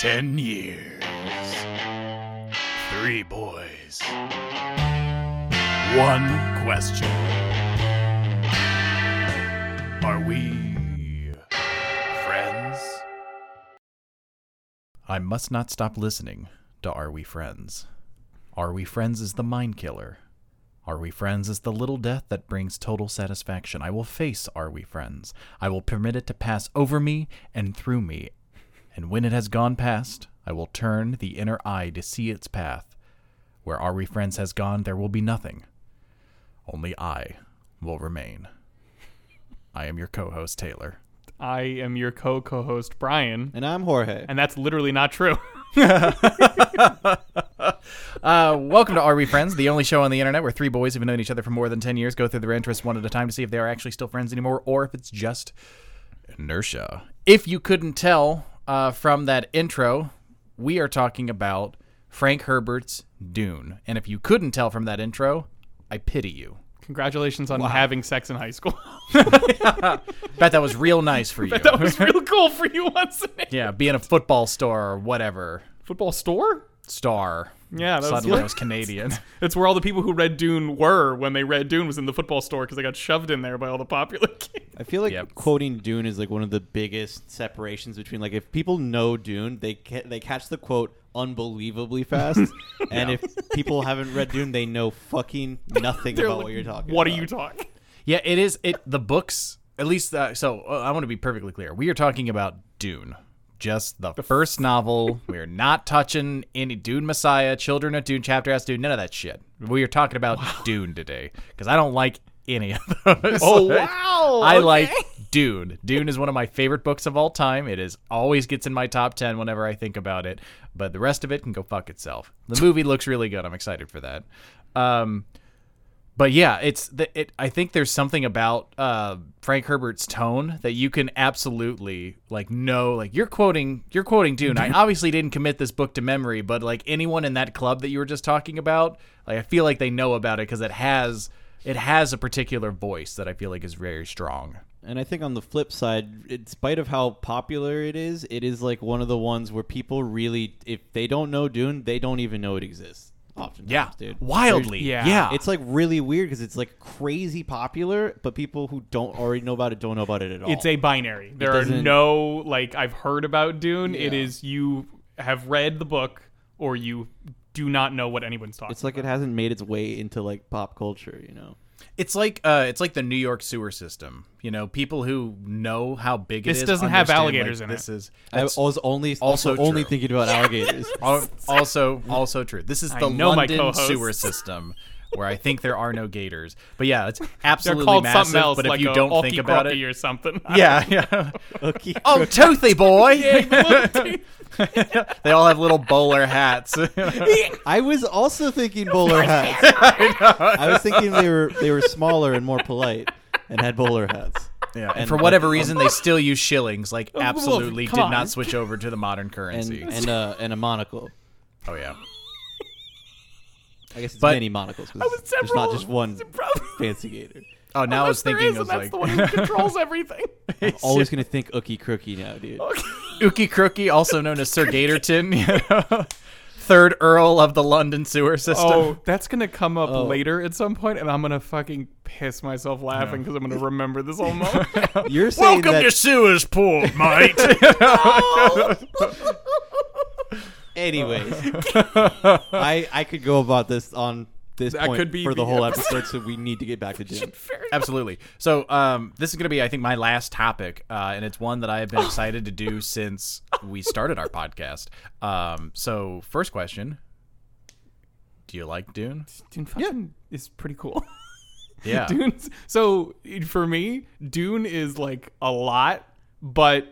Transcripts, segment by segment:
Ten years. Three boys. One question. Are we friends? I must not stop listening to Are We Friends? Are We Friends is the mind killer. Are We Friends is the little death that brings total satisfaction. I will face Are We Friends. I will permit it to pass over me and through me. And when it has gone past, I will turn the inner eye to see its path. Where Are We Friends has gone, there will be nothing. Only I will remain. I am your co host, Taylor. I am your co co host, Brian. And I'm Jorge. And that's literally not true. Uh, welcome to Are We Friends, the only show on the internet where three boys who've known each other for more than 10 years go through their interests one at a time to see if they are actually still friends anymore or if it's just inertia. If you couldn't tell uh, from that intro, we are talking about Frank Herbert's Dune. And if you couldn't tell from that intro, I pity you. Congratulations on having sex in high school. Bet that was real nice for you. Bet that was real cool for you, wasn't yeah, being a football star or whatever. Football store? Star. Yeah, that was, Suddenly I was Canadian. It's where all the people who read Dune were when they read Dune was in the football store because they got shoved in there by all the popular kids. I feel like Yep. quoting Dune is like one of the biggest separations between like if people know Dune, they ca- they catch the quote unbelievably fast, and if people haven't read Dune, they know fucking nothing about like, what you're talking. What about. are you talking? Yeah, it is. It the books at least. Uh, so uh, I want to be perfectly clear. We are talking about Dune, just the first novel. We're not touching any Dune Messiah, Children of Dune, Chapterhouse Dune, none of that shit. We are talking about Dune today because I don't like any of those. Oh, wow, I okay. like Dune. Dune is one of my favorite books of all time. It is always gets in my top ten whenever I think about it. But the rest of it can go fuck itself. The movie looks really good. I'm excited for that. Um, but yeah, it's the, it. I think there's something about uh, Frank Herbert's tone that you can absolutely like know. Like you're quoting, you're quoting Dune. I obviously didn't commit this book to memory, but like anyone in that club that you were just talking about, like I feel like they know about it because it has it has a particular voice that I feel like is very strong. And I think on the flip side, in spite of how popular it is, it is like one of the ones where people really, if they don't know Dune, they don't even know it exists. Oftentimes, Yeah, dude. wildly. Yeah. yeah. It's like really weird because it's like crazy popular, but people who don't already know about it don't know about it at all. It's a binary. There are doesn't- no like I've heard about Dune. It Yeah. is you have read the book or you do not know what anyone's talking. It's like it hasn't made its way into like pop culture, you know. It's like uh, it's like the New York sewer system. You know, people who know how big it This is doesn't have alligators like, in this it. Is I was only also also only true. thinking about alligators. also also true. This is I the know my London co-hosts. sewer system. Where I think there are no gators, but yeah, it's absolutely called massive. something else, but if like you don't Alki think about it, or something. yeah, yeah. Oh, toothy boy! they all have little bowler hats. I was also thinking bowler hats. I was thinking they were they were smaller and more polite and had bowler hats. yeah, and And- for whatever reason, they still use shillings. Like, absolutely did not switch over to the modern And currency. and uh, and a monocle. oh yeah. I guess it's But- many monocles. 'cause was there's not just one fancy gator. Oh, now I was Unless there thinking is, of and that's like the one who controls everything. Always gonna think Ookie Crookie now, dude. Uki Crookie, also known as Sir Gatorton, you know? third Earl of the London sewer oh, system. Oh, that's gonna come up Oh. later at some point, and I'm gonna fucking piss myself laughing because I'm gonna remember this whole moment. You're saying Welcome that to Sewersport, mate. Anyways. I I could go about this on this That point could be for the the whole episode. episode, so we need to get back to Jim. Absolutely. So, um, this is going to be, I think, my last topic, uh, and it's one that I have been excited to do since we started our podcast. Um, so, first question: Do you like Dune? Dune fucking is pretty cool. Yeah. Dune's so for me, Dune is like a lot, but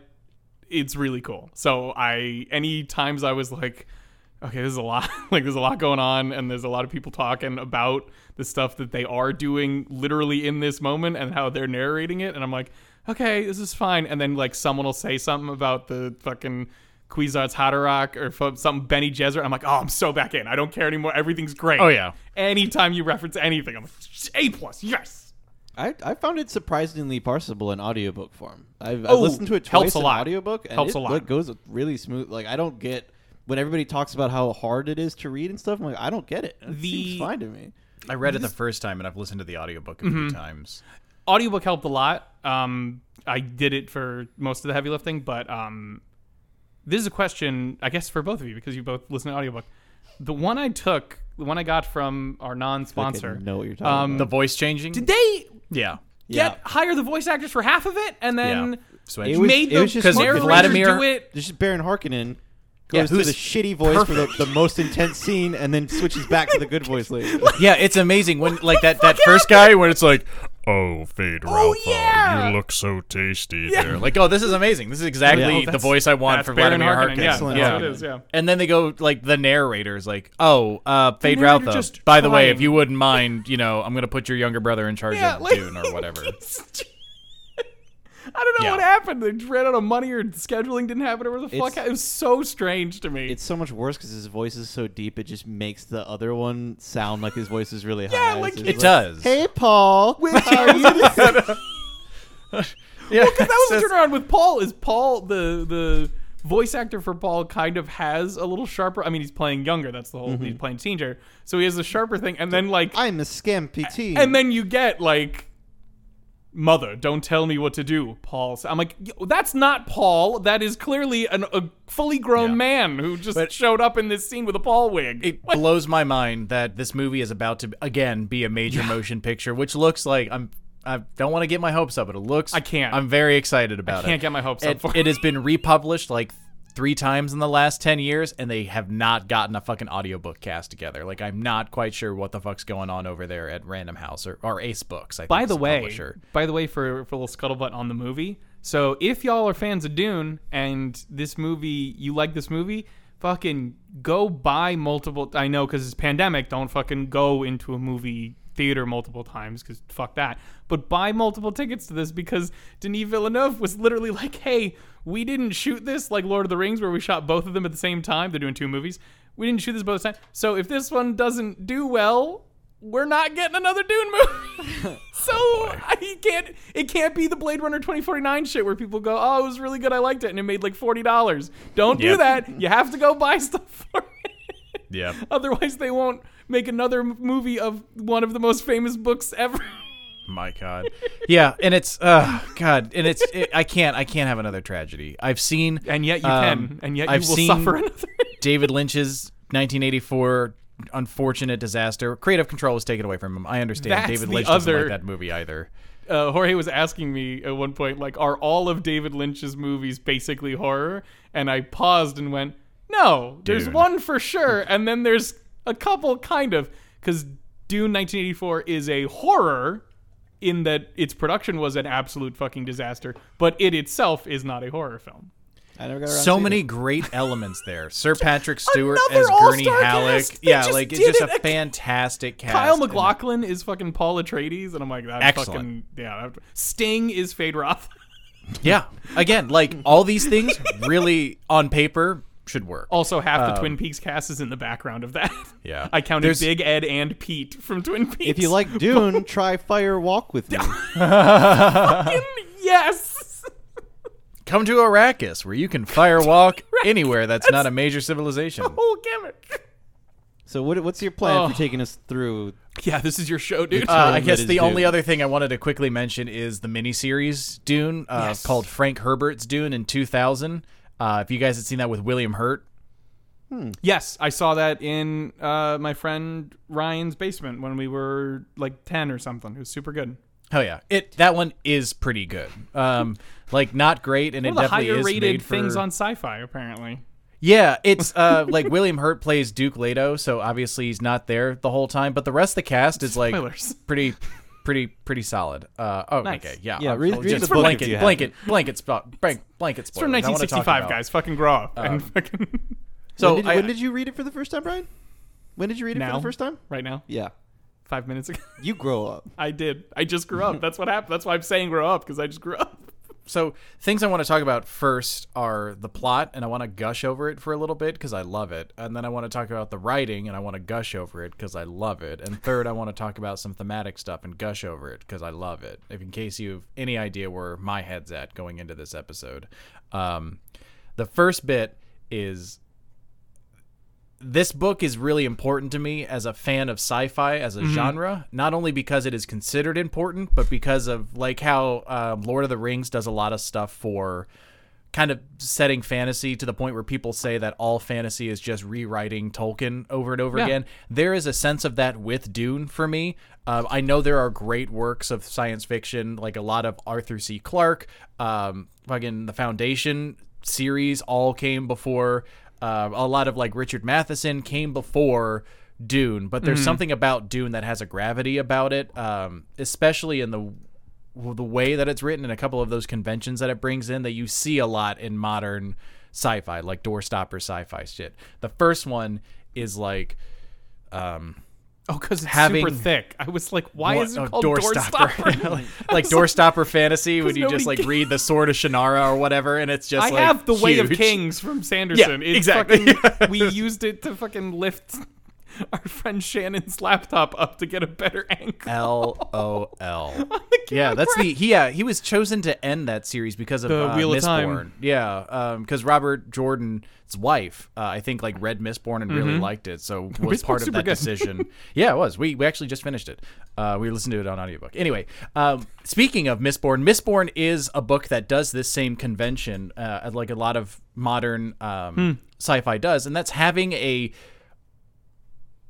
it's really cool. So I any times I was like, okay, there's a lot like there's a lot going on and there's a lot of people talking about the stuff that they are doing literally in this moment and how they're narrating it and I'm like, okay, this is fine. And then like someone will say something about the fucking Kwisatz Haderach or f- something Bene Gesserit. I'm like, oh, I'm so back in. I don't care anymore. Everything's great. Oh, yeah. Anytime you reference anything, I'm like, A plus, yes. I, I found it surprisingly parsable in audiobook form. I've, I've Oh, listened to it helps twice a in lot. audiobook, and Helps it a lot. like, goes really smooth. Like I don't get when everybody talks about how hard it is to read and stuff. I'm like, I don't get it. It The- seems fine to me. I read it the first time, and I've listened to the audiobook a few times. audiobook helped a lot. Um, I did it for most of the heavy lifting, but um, this is a question, I guess, for both of you because you both listen to audiobook. The one I took, the one I got from our non-sponsor, know what you're talking Um, The voice changing. did they yeah. Yeah. get hire the voice actors for half of it and then Yeah. So It was- made it the was just narrator Vladimir- do it? There's just Baron Harkonnen Yeah, goes through who's the shitty voice for the, the most intense scene, and then switches back to the good voice later. yeah, it's amazing when like that that first guy when it's like, Oh, Feyd Oh, Rautha, yeah! you look so tasty Yeah. there. like oh this is amazing. This is exactly Oh, Oh, the voice I want for Baron Vladimir Harkonnen, Harkonnen. Yeah, Excellent that's yeah. what it is. Yeah. And then they go like the narrator is like, "Oh, uh, Feyd narrator Rautha. just By the way, if you wouldn't mind, you know, I'm gonna put your younger brother in charge Yeah, of like- Dune or whatever." I don't know Yeah. what happened. They ran out of money or scheduling didn't happen or whatever the fuck. It was so strange to me. It's so much worse because his voice is so deep. It just makes the other one sound like his voice is really high. Yeah, high. like- It just does. Hey, Paul. Which- How are you doing?" yeah, that was the turnaround with Paul. Is Paul the the voice actor for Paul kind of has a little sharper? I mean, he's playing younger. That's the whole. Mm-hmm. He's playing teenager, so he has the sharper thing. And then like, I'm a scampy teen. and then you get like, mother, don't tell me what to do, Paul. I'm like, that's not Paul. That is clearly an, a fully grown Yeah. man who just But- showed up in this scene with a Paul wig. it blows my mind that this movie is about to again be a major motion picture, which looks like I'm. I don't want to get my hopes up, but it looks. I can't. I'm very excited about it. I can't get my hopes up It, for it. it has been republished like three times in the last ten years, and they have not gotten a fucking audiobook cast together. Like I'm not quite sure what the fuck's going on over there at Random House or, or Ace Books. I think By the way, publisher. by the way, for for a little scuttlebutt on the movie. So if y'all are fans of Dune and this movie, you like this movie, fucking go buy multiple. I know because it's pandemic. Don't fucking go into a movie theater multiple times because fuck that. But buy multiple tickets to this because Denis Villeneuve was literally like, "Hey, we didn't shoot this like Lord of the Rings where we shot both of them at the same time. They're doing two movies. We didn't shoot this both times. So if this one doesn't do well." We're not getting another Dune movie. so oh, I can't it can't be the Blade Runner 2049 shit where people go, "Oh, it was really good. I liked it." And it made like $40. Don't do that. You have to go buy stuff for it. Yeah. Otherwise, they won't make another movie of one of the most famous books ever. My God. Yeah, and it's uh God, and it's it, I can't I can't have another tragedy. I've seen And yet you um, can. And yet you I've will seen suffer another. David Lynch's 1984 unfortunate disaster. Creative control was taken away from him. I understand. That's David Lynch doesn't other- like that movie either. uh, Jorge was asking me at one point, like, are all of David Lynch's movies basically horror? And I paused and went, no, there's Dune. one for sure, and then there's a couple kind of, because Dune 1984 is a horror in that its production was an absolute fucking disaster, but it itself is not a horror film. I never got around So to many it. great elements there. Sir Patrick Stewart as Gurney Halleck. Yeah, like it's just it a fantastic cast. Kyle And- MacLachlan is fucking Paul Atreides, and I'm like, that Excellent. fucking yeah. that- Sting is Feyd-Rautha. Yeah. Again, like all these things really on paper should work. Also, half the Um, Twin Peaks cast is in the background of that. Yeah. I counted There's- Big Ed and Pete from Twin Peaks. If you like Dune, try Fire Walk with me. yes. Come to Arrakis, where you can firewalk anywhere that's not a major civilization. Whole gimmick. So what, what's your plan Oh. for taking us through? Yeah, this is your show, dude. Uh, I guess is the only other thing I wanted to quickly mention is the miniseries Dune, uh, Yes. called Frank Herbert's Dune in 2000. Uh, if you guys had seen that with William Hurt, yes, I saw that in uh, my friend Ryan's basement when we were like ten or something. It was super good. oh yeah, it that one is pretty good. Um, like not great, and One it of the definitely higher is rated made things for- on Sci-Fi, apparently. Yeah, it's uh like William Hurt plays Duke Leto, so obviously he's not there the whole time. But the rest of the cast is like Spoilers. pretty, pretty, pretty solid. Uh oh, Nice. okay, yeah, Yeah, I'll- read- I'll read just the book if blanket, you blanket, blanket, spot, blank, blanket. It's from 1965, guys. Fucking grow up. and fucking So when, did, I- when did you read it for the first time, Brian? When did you read it for Now. the first time? right now, Yeah, five minutes ago. you grow up. I did. I just grew up. That's what happened. That's why I'm saying grow up because I just grew up. So things I want to talk about first are the plot, and I want to gush over it for a little bit because I love it. And then I want to talk about the writing, and I want to gush over it because I love it. And third, I want to talk about some thematic stuff and gush over it because I love it. If in case you have any idea where my head's at going into this episode, um, the first bit is this book is really important to me as a fan of sci-fi as a Mm-hmm. genre not only because it is considered important but because of like how um, lord of the rings does a lot of stuff for kind of setting fantasy to the point where people say that all fantasy is just rewriting tolkien over and over Yeah. again there is a sense of that with dune for me um, i know there are great works of science fiction like a lot of arthur c clarke um, fucking the foundation series all came before uh, a lot of like Richard Matheson came before Dune, but there's something about Dune that has a gravity about it, um, especially in the the way that it's written and a couple of those conventions that it brings in that you see a lot in modern sci-fi, like doorstopper sci-fi shit. The first one is like um, Oh, because it's Having- super thick. I was like, why what- is it oh, called doorstopper? doorstopper? like doorstopper fantasy when you just like read the Sword of Shannara or whatever, and it's just I like have the Way of. Kings from Sanderson. Yeah, It's exactly. fucking- we used it to fucking lift our friend Shannon's laptop up to get a better angle. L O L. Yeah, that's the he. Yeah, he was chosen to end that series because of The uh, Wheel of Time. Yeah, because Robert Jordan's wife, uh, I think, like read Mistborn and really liked it, so was Mm-hmm. Mistborn's part of that good. decision. yeah, it was. We we actually just finished it. Uh, we listened to it on audiobook. Anyway, um, speaking of Mistborn, Mistborn is a book that does this same convention, uh, like a lot of modern um, Hmm. sci-fi does, and that's having a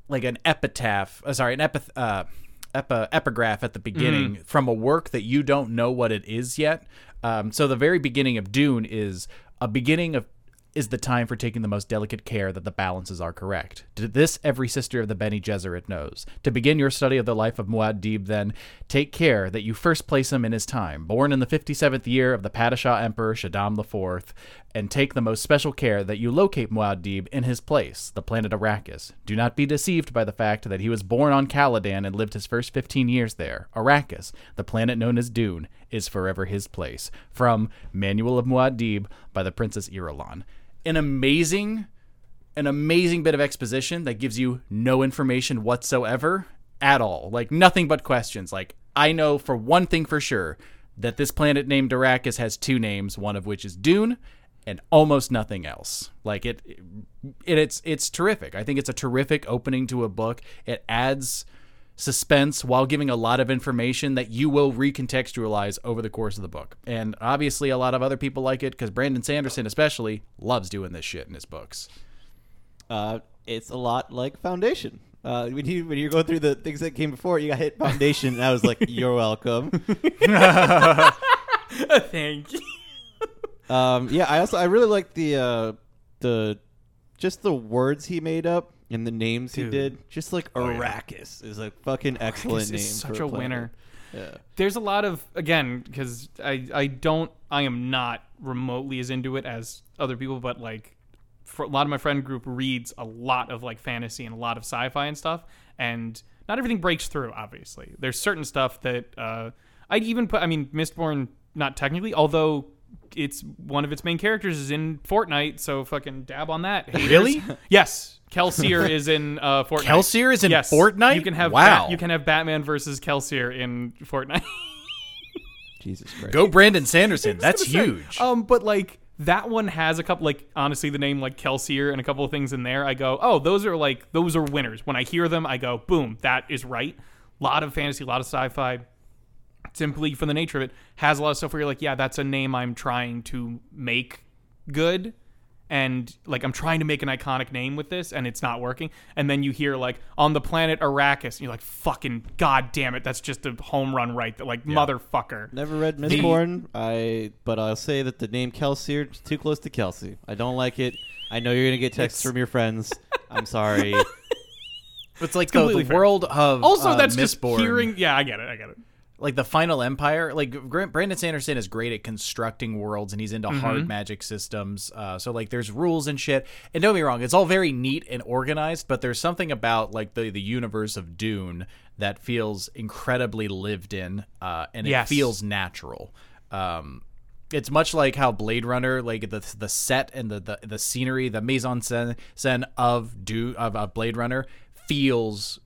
like an epitaph, uh, sorry, an epith, uh, epi- epigraph at the beginning from a work that you don't know what it is yet. Um, so the very beginning of Dune is a beginning of is the time for taking the most delicate care that the balances are correct. To this, every sister of the Bene Gesserit knows. To begin your study of the life of Muad'Dib, then, take care that you first place him in his time, born in the 57th year of the Padishah Emperor Shaddam IV, and take the most special care that you locate Muad'Dib in his place, the planet Arrakis. Do not be deceived by the fact that he was born on Caladan and lived his first 15 years there. Arrakis, the planet known as Dune, is forever his place. From Manual of Muad'Dib by the Princess Irulan an amazing an amazing bit of exposition that gives you no information whatsoever at all like nothing but questions like i know for one thing for sure that this planet named arrakis has two names one of which is dune and almost nothing else like it, it it's it's terrific i think it's a terrific opening to a book it adds suspense while giving a lot of information that you will recontextualize over the course of the book. And obviously, a lot of other people like it because Brandon Sanderson, especially, loves doing this shit in his books. Uh, it's a lot like Foundation. Uh, when you when you're going through the things that came before, you got hit Foundation, and I was like, "You're welcome." Thank you. Um, yeah, I also I really like the uh, the just the words he made up and the names he did. Just like Arrakis is a fucking excellent Arrakis name. is such a winner. Yeah. There's a lot of again because I I don't I am not remotely as into it as other people, but like for a lot of my friend group reads a lot of like fantasy and a lot of sci-fi and stuff, and not everything breaks through. Obviously, there's certain stuff that uh, I'd even put. I mean, Mistborn not technically, although it's one of its main characters is in Fortnite, so fucking dab on that. haters. Really? Yes, Kelsier is in uh, Fortnite. Kelsier is in yes. Fortnite? You can have Wow. Bat- you can have Batman versus Kelsier in Fortnite. Jesus Christ. Go Brandon Sanderson. That's gonna say, huge. Um, but like that one has a couple like honestly the name like Kelsier and a couple of things in there. I go, oh, those are like those are winners. When I hear them, I go, boom, that is right. A lot of fantasy, a lot of sci-fi. Simply for the nature of it, has a lot of stuff where you're like, yeah, that's a name I'm trying to make good. And like I'm trying to make an iconic name with this, and it's not working. And then you hear like on the planet Arrakis, and you're like, "Fucking god damn it, that's just a home run right there!" Like motherfucker. Never read Mistborn. I but I'll say that the name Kelsier is too close to Kelsey. I don't like it. I know you're gonna get texts from your friends. I'm sorry. it's like the, the world of Also, uh, that's just Mistborn. hearing. Yeah, I get it. I get it. Like the final empire like Grant, brandon sanderson is great at constructing worlds and he's into Mm-hmm. hard magic systems uh, so like there's rules and shit. And don't be wrong it's all very neat and organized but there's something about like the, the universe of dune that feels incredibly lived in uh, and it feels natural. Um, it's much like how Blade Runner, like the the set and the the, the scenery, the mise en scène, scène of do of, of Blade Runner feels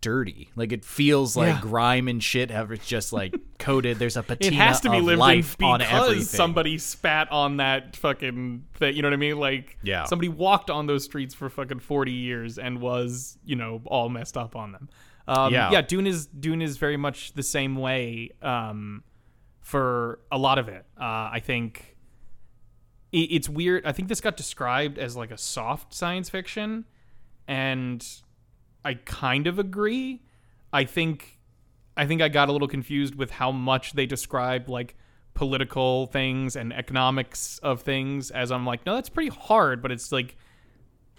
dirty. Like it feels like Yeah. grime and shit have it's just like coated. There's a patina It has to be lived in life on because somebody spat on that fucking thing. You know what I mean? Like, Yeah. somebody walked on those streets for fucking forty years and was, you know, all messed up on them. Um, Yeah. yeah. Dune is Dune is very much the same way um, for a lot of it. Uh, I think it, it's weird. I think this got described as like a soft science fiction, and I kind of agree. I think I think I got a little confused with how much they describe like political things and economics of things as I'm like, no, that's pretty hard, but it's like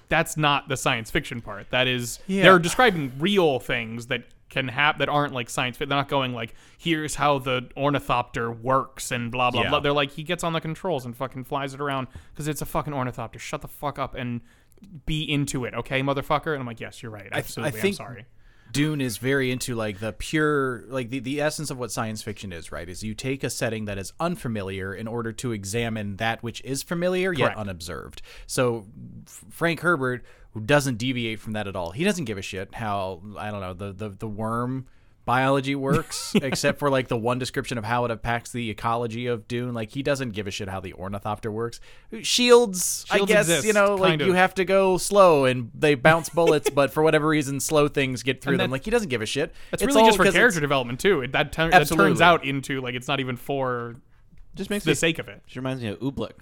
that's not the science fiction part. That is Yeah. they're describing real things that can happen that aren't like science fiction. They're not going like, here's how the ornithopter works and blah blah Yeah. blah. They're like, he gets on the controls and fucking flies it around because it's a fucking ornithopter. Shut the fuck up and be into it, okay, motherfucker. And I'm like, yes, you're right. Absolutely. think- I'm sorry. Dune is very into like the pure like the, the essence of what science fiction is, right? Is you take a setting that is unfamiliar in order to examine that which is familiar yet Correct. unobserved. So Frank Herbert who doesn't deviate from that at all. He doesn't give a shit how I don't know, the the, the worm biology works except for like the one description of how it impacts the ecology of Dune. Like he doesn't give a shit how the ornithopter works. Shields, I Shields guess, you know, like kind you have to go slow and they bounce bullets, but for whatever reason slow things get through And them. that- Like he doesn't give a shit. That's It's really just for character development too. It, that, turn that turns out into like it's not even for Just makes the me. sake of it. She reminds me of Oobleck.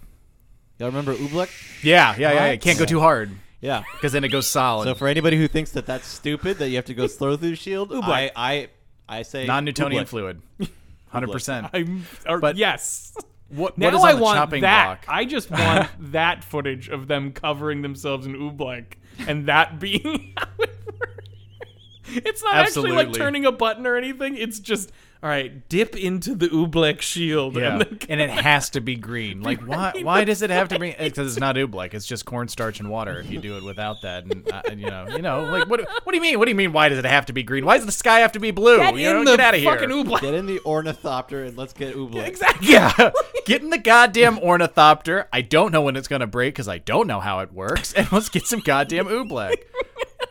Y'all remember Oobleck? Yeah, yeah, yeah, yeah. Can't go too hard Yeah. because then it goes solid. So for anybody who thinks that that's stupid, that you have to go slow through shield, I, I I say Non-Newtonian Oobleck. fluid, hundred percent. I'm or, But yes. What Now what is on I the want chopping that. block? I just want that footage of them covering themselves in oobleck and that being how it works. It's not actually like turning a button or anything. It's just all right. Dip into the oobleck shield. Yeah, And then and it has to be green. Like why? Why does it have to be? Because it's not oobleck. It's just cornstarch and water. If you do it without that, and uh, you know, you know, like what? What do you mean? What do you mean? Why does it have to be green? Why does the sky have to be blue? get you know, in the get out of here. fucking oobleck. Get in the ornithopter and let's get Oobleck. Exactly. Yeah, get in the goddamn ornithopter. I don't know when it's gonna break because I don't know how it works, and let's get some goddamn oobleck.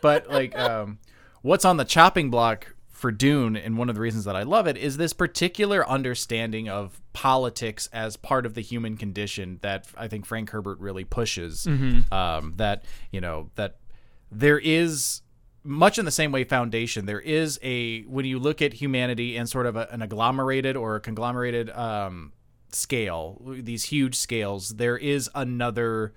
But like, um, what's on the chopping block for Dune, and one of the reasons that I love it is this particular understanding of politics as part of the human condition that I think Frank Herbert really pushes. Um, that you know that there is much in the same way foundation there is a when you look at humanity in sort of a, an agglomerated or a conglomerated um, scale these huge scales there is another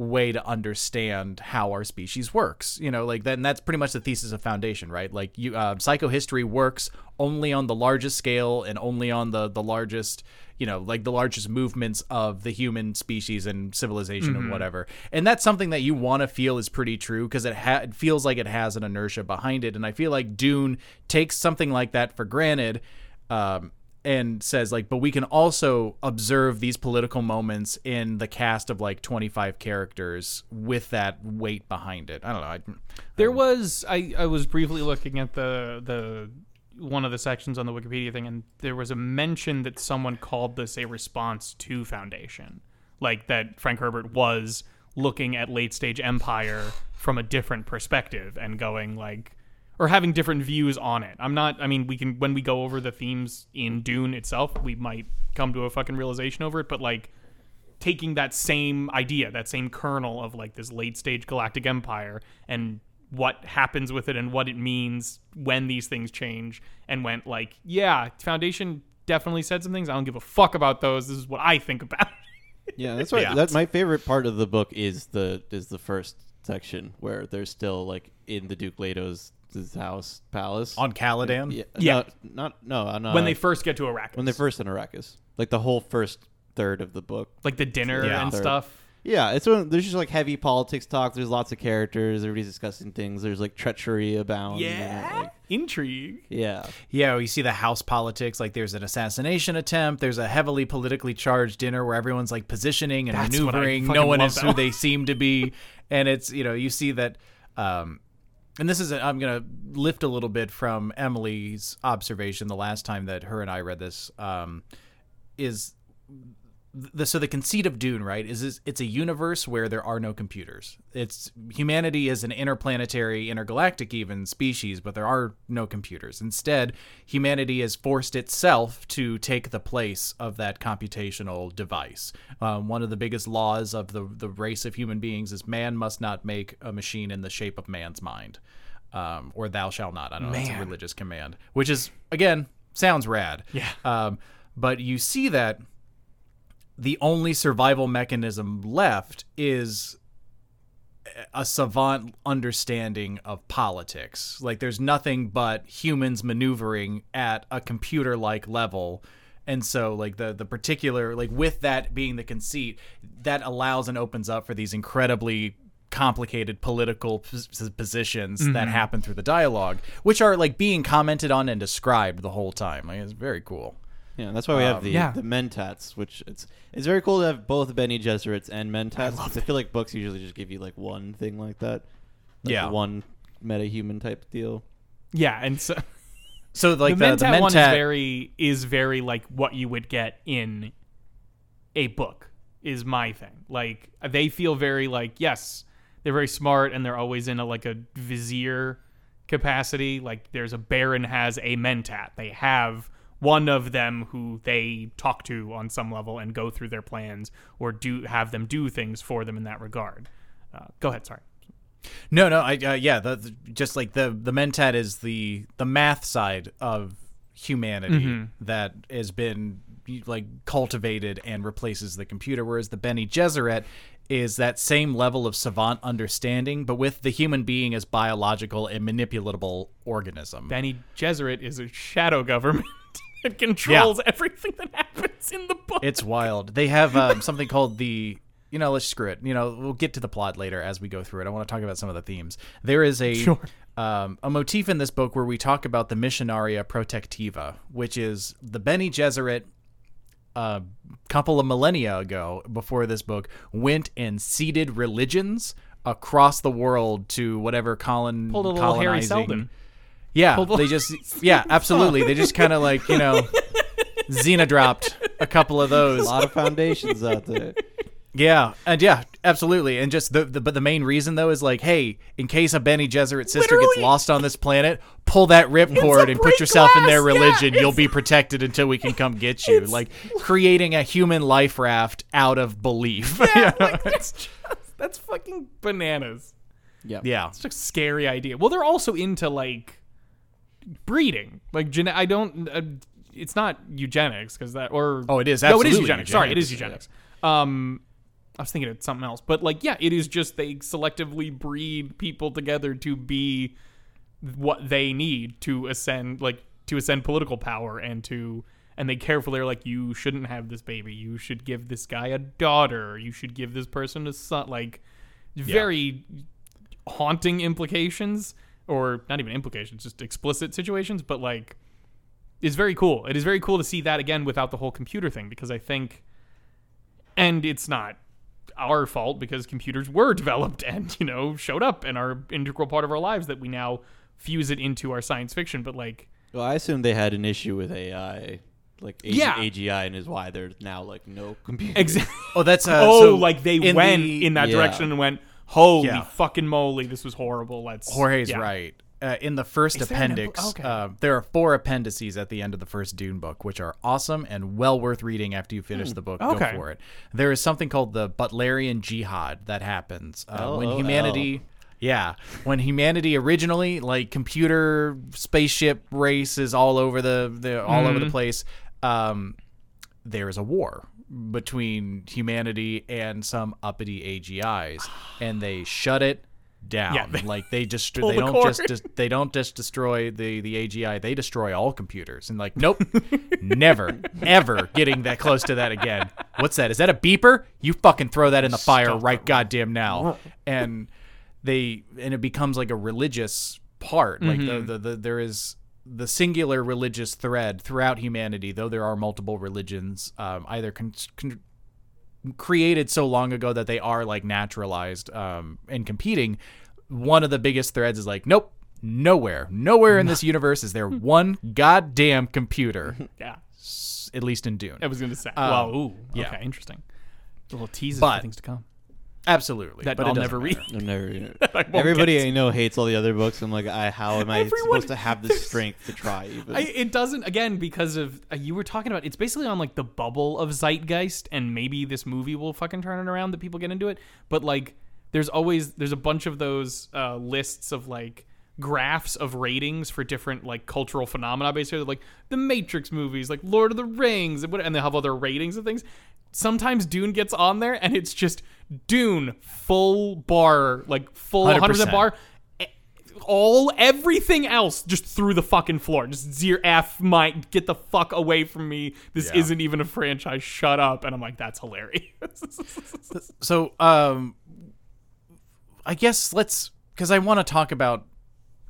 way to understand how our species works you know like then that's pretty much the thesis of foundation right? Like you uh, psychohistory works only on the largest scale and only on the the largest you know like the largest movements of the human species and civilization and whatever. And that's something that you want to feel is pretty true because it, ha- it feels like it has an inertia behind it. And i feel like dune takes something like that for granted um, and says like but we can also observe these political moments in the cast of like 25 characters with that weight behind it. I don't know I, There was I, I was briefly looking at the the one of the sections on the Wikipedia thing, and there was a mention that someone called this a response to Foundation, like that Frank Herbert was looking at late stage Empire from a different perspective and going like or having different views on it. I'm not I mean we can when we go over the themes in Dune itself, we might come to a fucking realization over it, but like taking that same idea, that same kernel of like this late stage galactic empire and what happens with it and what it means when these things change and went like, yeah, Foundation definitely said some things. I don't give a fuck about those. This is what I think about. Yeah, that's right. Yeah. That's my favorite part of the book is the is the first section where they're still like in the Duke Leto's his house palace. on caladan yeah, Yeah. no, not no, no. when they first get to Arrakis. when they're first in Arrakis, like the whole first third of the book. like the dinner Yeah. and Third. stuff. Yeah, it's when there's just like heavy politics talk. There's lots of characters. Everybody's discussing things. There's like treachery abound. Yeah. like- Intrigue. yeah. Yeah, you see the house politics. Like, there's an assassination attempt. There's a heavily politically charged dinner where everyone's like positioning and That's maneuvering. No one is who one. they seem to be, and it's you know you see that. Um, and this is i I'm gonna lift a little bit from Emily's observation the last time that her and I read this. Um, is the so the conceit of Dune, right, is, is it's a universe where there are no computers. It's humanity is an interplanetary, intergalactic even species, but there are no computers. Instead, humanity has forced itself to take the place of that computational device. Um, one of the biggest laws of the the race of human beings is man must not make a machine in the shape of man's mind, um, or thou shalt not. I don't know. It's a religious command, which is again sounds rad. Yeah. Um, but you see that the only survival mechanism left is a savant understanding of politics. Like there's nothing but humans maneuvering at a computer like level. And so like the the particular like with that being the conceit, that allows and opens up for these incredibly complicated political pos- positions that mm-hmm. happen through the dialogue, which are like being commented on and described the whole time. Like it's very cool. Yeah, that's why we have um, the yeah. the mentats, which it's it's very cool to have both Bene Gesserits and mentats. because I feel like books usually just give you like one thing like that. Like Yeah. one meta human type deal. Yeah, and so So like the the, Mentat, the Mentat one is very is very like what you would get in a book is my thing. Like they feel very like yes, they're very smart and they're always in a like a vizier capacity. Like there's a baron has a mentat. They have one of them who they talk to on some level and go through their plans or do have them do things for them in that regard. Uh, go ahead, sorry. No, no, I uh, yeah, the, the- just like the the mentat is the the math side of humanity that has been like cultivated and replaces the computer, whereas the Bene Gesserit is that same level of savant understanding, but with the human being as biological and manipulatable organism. Bene Gesserit is a shadow government that controls everything that happens in the book. It's wild. They have um, something called the. You know, let's screw it. You know, we'll get to the plot later as we go through it. I want to talk about some of the themes. There is a Sure. um, a motif in this book where we talk about the Missionaria Protectiva, which is the Bene Gesserit a couple of millennia ago, before this book, went and seeded religions across the world to whatever Colin Pulled a little Hari Seldon. Yeah, Pulled a- they just yeah, absolutely. They just kind of like you know, Xena dropped a couple of those. A lot of foundations out there. Yeah, and yeah, absolutely. And just the, the but the main reason though is like, hey, in case a Bene Gesserit sister gets lost on this planet, pull that ripcord a and put break yourself in their glass, yeah, religion. You'll be protected until we can come get you. Like creating a human life raft out of belief. Yeah, like, that's just that's fucking bananas. Yeah. yeah. It's just a scary idea. Well, they're also into like breeding. Like gene- I don't. Uh, it's not eugenics because that or Oh, it is No, it is absolutely eugenics. Sorry, it is eugenics. eugenics. Um, I was thinking of something else, but like yeah, it is just they selectively breed people together to be what they need to ascend like to ascend political power and to and they carefully are like you shouldn't have this baby you should give this guy a daughter you should give this person a son like very haunting implications or not even implications just explicit situations but like it's very cool it is very cool to see that again without the whole computer thing because i think and it's not our fault because computers were developed and you know showed up and are integral part of our lives that we now fuse it into our science fiction but like Well, I assume they had an issue with AI, like AG- Yeah. AGI, and is why there's now like no computer. exactly Oh, that's uh, oh so like they in went the- in that Yeah. direction and went holy Yeah. fucking moly this was horrible let's Jorge's yeah. right. Uh, in the first Is appendix, impl- okay. uh, there are four appendices at the end of the first Dune book, which are awesome and well worth reading after you finish the book. Hmm. Okay. Go for it. There is something called the Butlerian Jihad that happens uh, when LOL. humanity. Yeah, when humanity originally, like computer spaceship races all over the, the all over Mm-hmm. the place, um, there is a war between humanity and some uppity AGIs, and they shut it down. Yeah, they like they just they the don't cord. just des- they don't just destroy the the AGI. They destroy all computers. And like, nope, never ever getting that close to that again. What's that? Is that a beeper? You fucking throw that in the fire right goddamn now. And they and it becomes like a religious part. Like Mm-hmm. the, the the there is the singular religious thread throughout humanity, though there are multiple religions, um, either con- con- created so long ago that they are like naturalized um, and competing. One of the biggest threads is like, nope, nowhere, nowhere in this universe is there one goddamn computer. yeah s- at least in Dune. I was going to say. Um, well, ooh, yeah. okay, interesting. little teases But- for things to come. Absolutely, That but it I'll doesn't never read. I'm never. I won't Everybody get- I know hates all the other books. I'm like, I, how am I Everyone- supposed to have the strength to try? Even? I, it doesn't again because of uh, you were talking about. It's basically on like the bubble of zeitgeist, and maybe this movie will fucking turn it around that people get into it. But like, there's always there's a bunch of those uh, lists of like graphs of ratings for different like cultural phenomena. Basically, like the Matrix movies, like Lord of the Rings, and what- and they have other ratings and things. Sometimes Dune gets on there, and it's just Dune full bar, like full 100 100%. bar all everything else just through the fucking floor. Just zero f my get the fuck away from me. This Yeah. isn't even a franchise. Shut up. And I'm like, that's hilarious. So, um, I guess let's because I want to talk about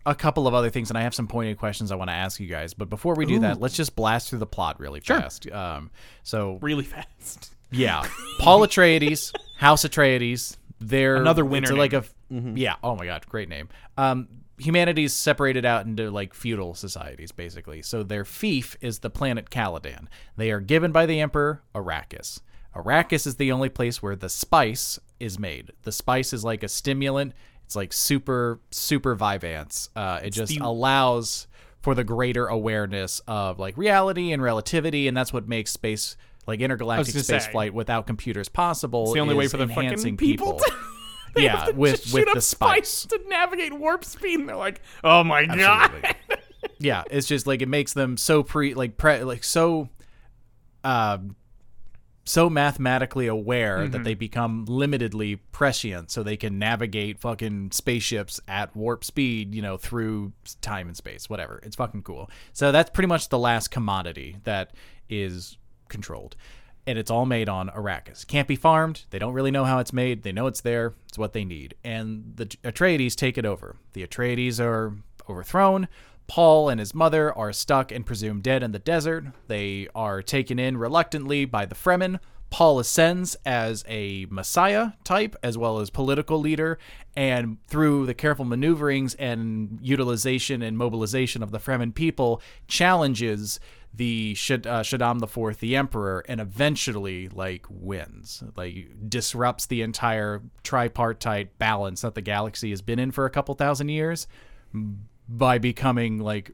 a couple of other things, and I have some pointed questions I want to ask you guys. But before we do that, let's just blast through the plot really fast. Um, so really fast. Yeah, Paul Atreides, House Atreides. They're Another winner It's like a name. yeah. Oh my god, great name. Um, humanity's separated out into like feudal societies, basically. So their fief is the planet Caladan. They are given by the Emperor Arrakis. Arrakis is the only place where the spice is made. The spice is like a stimulant. It's like super super Vyvanse. Uh, it just the- allows for the greater awareness of like reality and relativity, and that's what makes space like intergalactic space say. flight without computers possible. It's the only way for the fucking enhancing people to- They yeah, have to with with shoot the up spice. to navigate warp speed, and they're like, oh my Absolutely. god. yeah, it's just like it makes them so pre like pre like so um so mathematically aware Mm-hmm. that they become limitedly prescient so they can navigate fucking spaceships at warp speed, you know, through time and space, whatever. It's fucking cool. So that's pretty much the last commodity that is controlled. And it's all made on Arrakis. Can't be farmed. They don't really know how it's made. They know it's there. It's what they need. And the Atreides take it over. The Atreides are overthrown. Paul and his mother are stuck and presumed dead in the desert. They are taken in reluctantly by the Fremen. Paul ascends as a messiah type as well as political leader, and through the careful maneuverings and utilization and mobilization of the Fremen people, challenges the Shad- uh, Shaddam IV, the Emperor, and eventually like wins, like disrupts the entire tripartite balance that the galaxy has been in for a couple thousand years by becoming like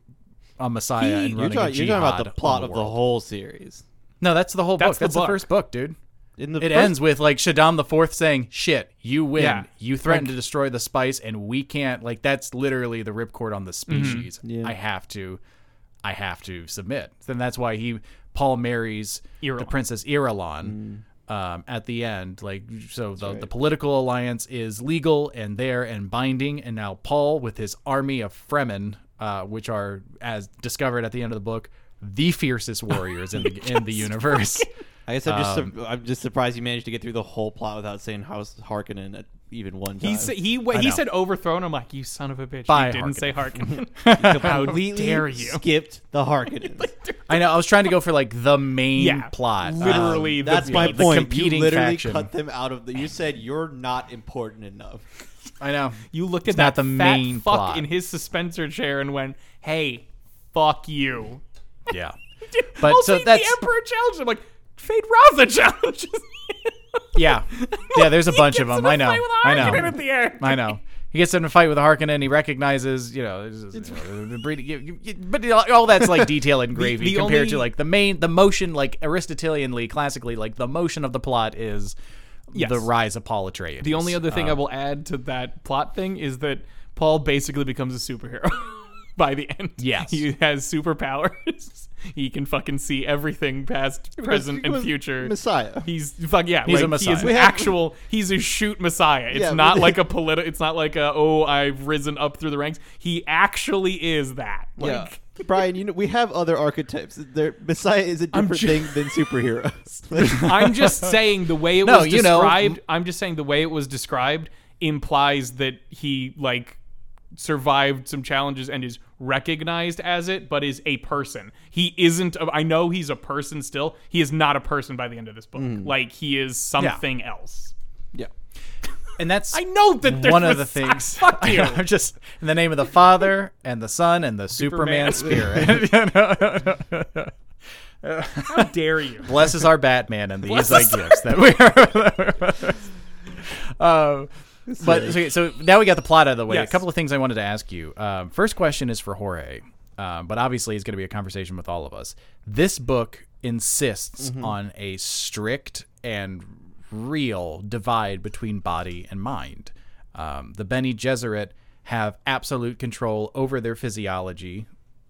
a messiah and You're, talking, a you're talking about the plot on of the whole series. No, that's the whole That's book. the That's the first book, dude. In the It first- ends with like Shaddam the Fourth saying, "Shit, you win. Yeah. You threatened Like- to destroy the spice, and we can't." Like that's literally the ripcord on the species. Yeah. I have to, I have to submit. Then that's why he Paul marries the princess Irulan. Um, at the end, like so, the, right. the political alliance is legal and there and binding, and now Paul with his army of Fremen, uh, which are as discovered at the end of the book, the fiercest warriors in the in the universe. I guess I'm just Um, sur- I'm just surprised you managed to get through the whole plot without saying House Harkonnen at even one time. He said he I he said overthrown. I'm like, you son of a bitch. By you didn't say Harkonnen. completely dare you. skipped the Harkonnens. I know. I was trying to go for like the main Yeah, plot. literally. Um, the- That's my the point. competing you literally faction. cut them out of the. You said you're not important enough. I know. You looked at It's not that the fat main fuck plot. in his suspensor chair and went, "Hey, fuck you." Yeah. But also, so that's the Emperor challenged him. Like Fade Raza challenges. yeah, yeah. There's a bunch of them. I know. I know. The. I know. He gets in a fight with Harkonnen. He recognizes, you know, you know, the but all that's like detail and gravy the compared only- to like the main, the motion, like Aristotelianly, classically, like the motion of the plot is Yes. the rise of Paul Atreides. The only other thing I Um, will add to that plot thing is that Paul basically becomes a superhero by the end. Yes. He has superpowers. He can fucking see everything past, present, he and future. Messiah. He's fuck yeah. He's like, a messiah. He is have- actual. He's a shoot messiah. It's Yeah, not like a politi- It's not like a oh I've risen up through the ranks. He actually is that. Like, yeah, Brian. You know we have other archetypes. Their Messiah is a different ju- thing than superheroes. I'm just saying the way it No, was you know- described. I'm just saying the way it was described implies that he like survived some challenges and is recognized as it, but is a person. He isn't. A, I know he's a person still. He is not a person by the end of this book. Like he is something else. yeah. and that's I know that there's one of the things. Fuck you. know, just in the name of the Father and the Son and the Superman, Superman. spirit. You know? How dare you? blesses our Batman and these Bless gifts that we are. uh, but okay, so now we got the plot out of the way. A couple of things I wanted to ask you. Um, first question is for Jorge, um, but obviously it's going to be a conversation with all of us. This book insists on a strict and real divide between body and mind. Um, the Bene Gesserit have absolute control over their physiology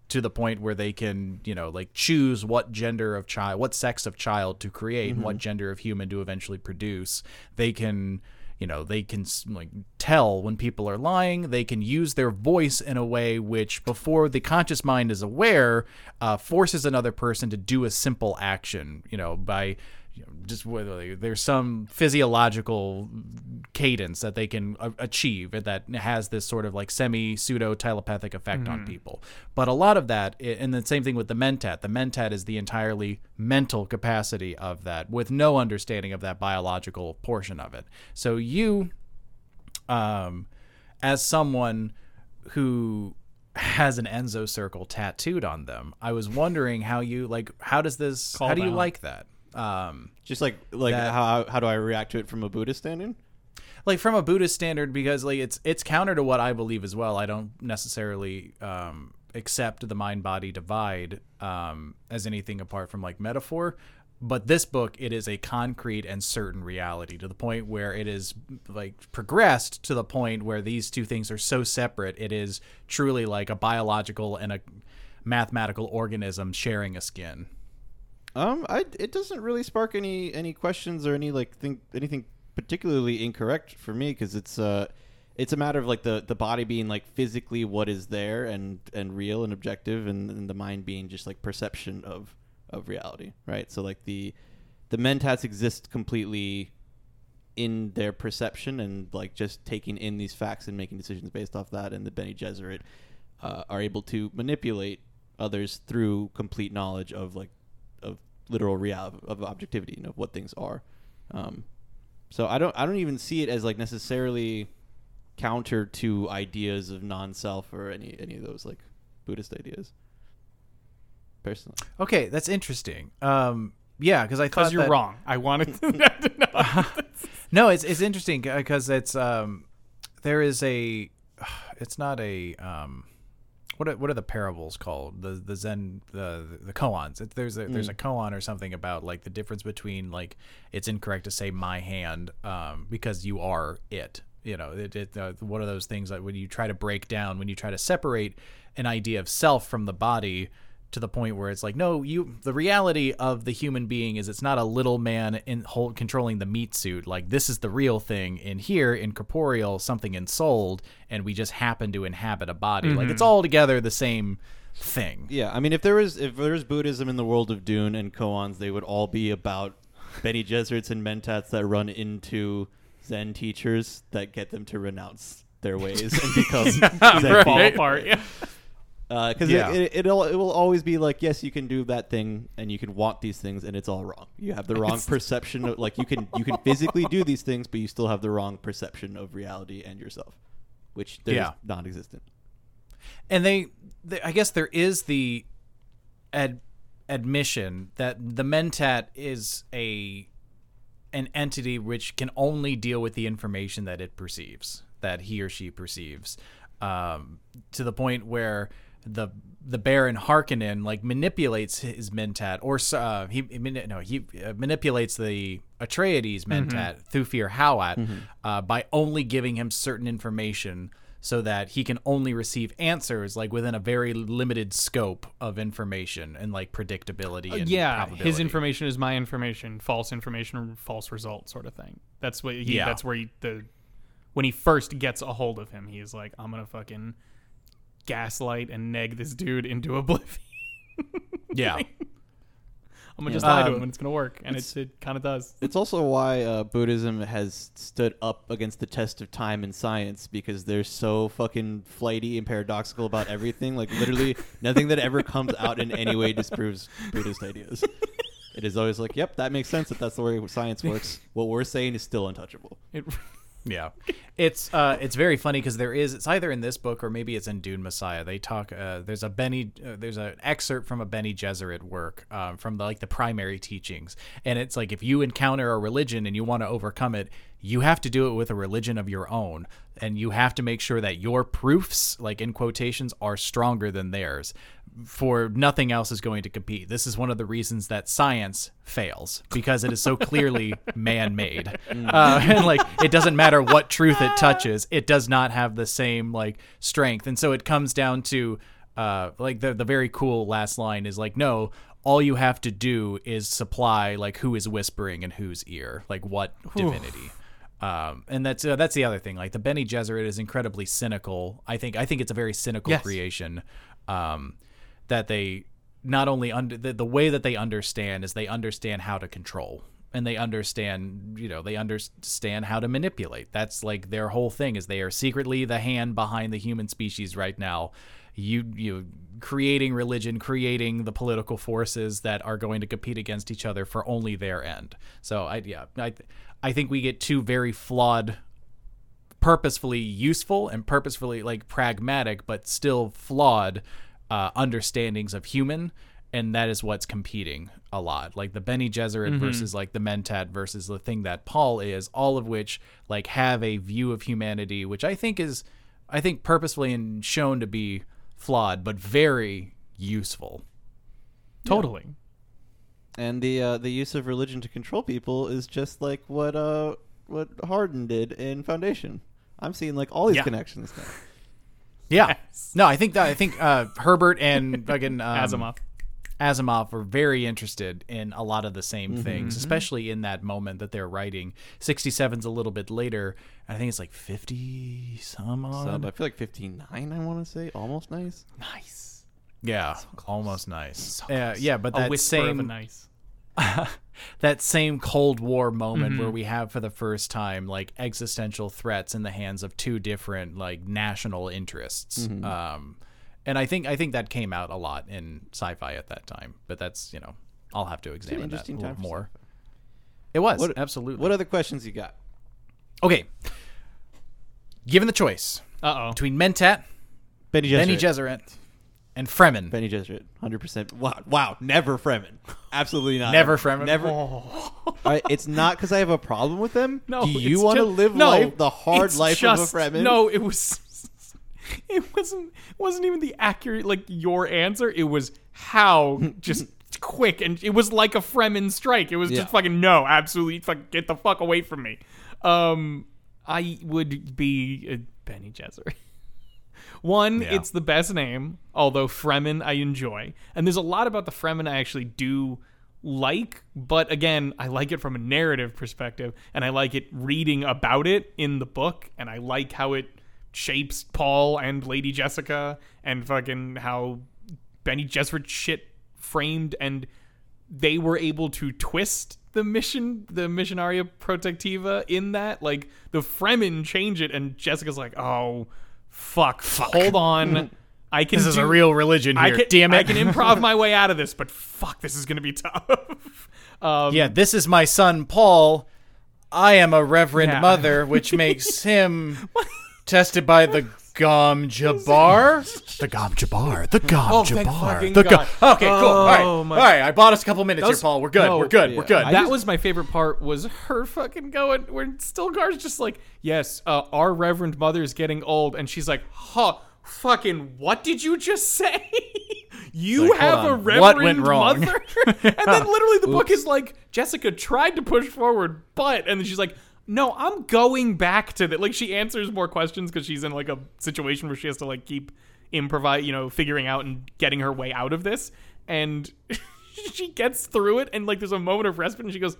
to the point where they can, you know, like choose what gender of child, what sex of child to create and what gender of human to eventually produce. They can, you know, they can like tell when people are lying. They can use their voice in a way which, before the conscious mind is aware, uh, forces another person to do a simple action, you know, by you know, just whether there's some physiological cadence that they can a- achieve that has this sort of like semi pseudo telepathic effect on people. But a lot of that, and the same thing with the mentat. The mentat is the entirely mental capacity of that, with no understanding of that biological portion of it. So you, um, as someone who has an Enso circle tattooed on them, I was wondering how you like. How does this? Call how do you like that? Um, Just like like That- how how do I react to it from a Buddhist standing? like from a Buddhist standard, because like it's it's counter to what I believe as well. I don't necessarily um, accept the mind body divide um, as anything apart from like metaphor. But this book, it is a concrete and certain reality to the point where it is like progressed to the point where these two things are so separate. It is truly like a biological and a mathematical organism sharing a skin. Um, I it doesn't really spark any any questions or any like think anything particularly incorrect for me because it's uh it's a matter of like the the body being like physically what is there and and real and objective and, and the mind being just like perception of of reality right? So like the the mentats exist completely in their perception and like just taking in these facts and making decisions based off that and the Bene Gesserit uh, are able to manipulate others through complete knowledge of like literal reality of objectivity and of what things are um, so I don't I don't even see it as like necessarily counter to ideas of non-self or any any of those like Buddhist ideas personally Okay, that's interesting. Um, yeah, because I thought you're that- wrong. I wanted to know. No, it's it's interesting because it's um there is a it's not a um what are, what are the parables called? The the Zen the the koans. It, there's a there's a koan or something about like the difference between like it's incorrect to say my hand um because you are it you know? It, it uh, one of those things that when you try to break down when you try to separate an idea of self from the body to the point where it's like no you the reality of the human being is it's not a little man in hold, controlling the meat suit like this is the real thing in here in corporeal something ensouled and we just happen to inhabit a body like it's mm-hmm. all together the same thing Yeah, I mean, if there was if there was Buddhism in the world of Dune and koans, they would all be about Bene Gesserits and Mentats that run into Zen teachers that get them to renounce their ways and become Zen Fall people. apart. Yeah. Because Yeah. it, it, it'll, it will always be like, yes, you can do that thing and you can want these things, and it's all wrong. You have the wrong perception. Of, like you can you can physically do these things, but you still have the wrong perception of reality and yourself, which they're Yeah. non-existent. and they, they i guess there is the ad, admission that the mentat is a an entity which can only deal with the information that it perceives that he or she perceives um, to the point where the the Baron Harkonnen like manipulates his mentat or uh, he he no he uh, manipulates the Atreides mentat Thufir Hawat uh, by only giving him certain information so that he can only receive answers like within a very limited scope of information and like predictability and Uh, yeah, probability. his information is my information. False information, false result, sort of thing. That's what. He, Yeah. That's where he, the when he first gets a hold of him, he's like, "I'm gonna fucking gaslight and neg this dude into oblivion. yeah I'm gonna just lie to Um, him, and it's gonna work." And it, it kind of does. It's also why uh, Buddhism has stood up against the test of time and science because they're so fucking flighty and paradoxical about everything. Like literally, nothing that ever comes out in any way disproves Buddhist ideas. It is always like, "Yep, that makes sense. If that's the way science works, what we're saying is still untouchable." It Yeah, it's uh, it's very funny because there is it's either in this book or maybe it's in Dune Messiah. They talk. Uh, there's a Bene. Uh, there's an excerpt from a Bene Gesserit work um, from the, like the primary teachings, and it's like if you encounter a religion and you want to overcome it, you have to do it with a religion of your own, and you have to make sure that your proofs, like in quotations, are stronger than theirs. For nothing else is going to compete. This is one of the reasons that science fails because it is so clearly man-made, uh, and like it doesn't matter what truth it touches, it does not have the same like strength, and so it comes down to uh, like the the very cool last line is like no. All you have to do is supply like who is whispering in whose ear, like what divinity. Um, and that's uh, that's the other thing. Like the Bene Gesserit is incredibly cynical. I think I think it's a very cynical Yes. creation. Um, that they not only under the, the way that they understand is they understand how to control. And they understand you know they understand how to manipulate. That's like their whole thing is they are secretly the hand behind the human species right now. You you creating religion creating the political forces that are going to compete against each other for only their end. So i yeah i i think we get two very flawed purposefully useful and purposefully like pragmatic but still flawed uh, understandings of human and that is what's competing a lot like the Bene Gesserit versus like the Mentat versus the thing that Paul is all of which like have a view of humanity which I think is I think purposefully and shown to be flawed but very useful Totally. And the uh, the use of religion to control people is just like what uh what Hardin did in Foundation. I'm seeing like all these Yeah. connections now. Yeah no I think that I think uh, Herbert and fucking um, Asimov. Asimov were very interested in a lot of the same Mm-hmm. things, especially in that moment that they're writing. 67's a little bit later. I think it's like 50 some So odd. I feel like 59. I want to say almost nice. Nice. yeah, almost nice. Uh, yeah, but A that whisper of a same nice. that same Cold War moment Mm-hmm. where we have for the first time like existential threats in the hands of two different like national interests. Mm-hmm. Um, and I think I think that came out a lot in sci-fi at that time. But that's you know I'll have to examine that a little more. It was What- absolutely. What other questions you got? okay, given the choice Uh oh. between Mentat, Bene Gesserit. Bene Gesserit, and Fremen, Bene Gesserit. 100%. Wow. Wow. Never Fremen. Absolutely not. Never Fremen? Never. Right, it's not because I have a problem with them. No, Do you want to live no, life, the hard life just, of a Fremen? No, it was. It wasn't. Wasn't even the accurate like your answer. It was how just quick and it was like a Fremen strike. It was Yeah. just fucking no, absolutely, fuck, get the fuck away from me. Um, I would be a Bene Gesserit. One, Yeah. it's the best name, although Fremen I enjoy. And there's a lot about the Fremen I actually do like, but again, I like it from a narrative perspective, and I like it reading about it in the book, and I like how it shapes Paul and Lady Jessica, and fucking how Bene Gesserit shit framed, and they were able to twist the mission, the Missionaria Protectiva in that. Like, the Fremen change it, and Jessica's like, oh, fuck, hold on. I can this is do- a real religion I here. can, Damn it! I can improv my way out of this, but fuck, this is gonna be tough. Um, yeah, this is my son Paul. I am a reverend Yeah. mother, which makes him tested by the Gom Jabbar. The Gom Jabbar. The Gom Oh, thank Jabbar. fucking The God. Okay, cool. All right, Oh, all my- right. I bought us a couple minutes Those- here, Paul. We're good. no, we're good. yeah. We're good. I that just- was my favorite part. Was her fucking going where Stilgar's just like, yes, uh, our Reverend Mother is getting old, and she's like, huh, fucking, what did you just say? you Like, hold have a on. Reverend What went wrong? Mother, and then literally the book is like, Jessica tried to push forward, but, and then she's like. No, I'm going back to that. Like she answers more questions because she's in like a situation where she has to like keep improvise, you know, figuring out and getting her way out of this. And she gets through it, and like there's a moment of respite, and she goes,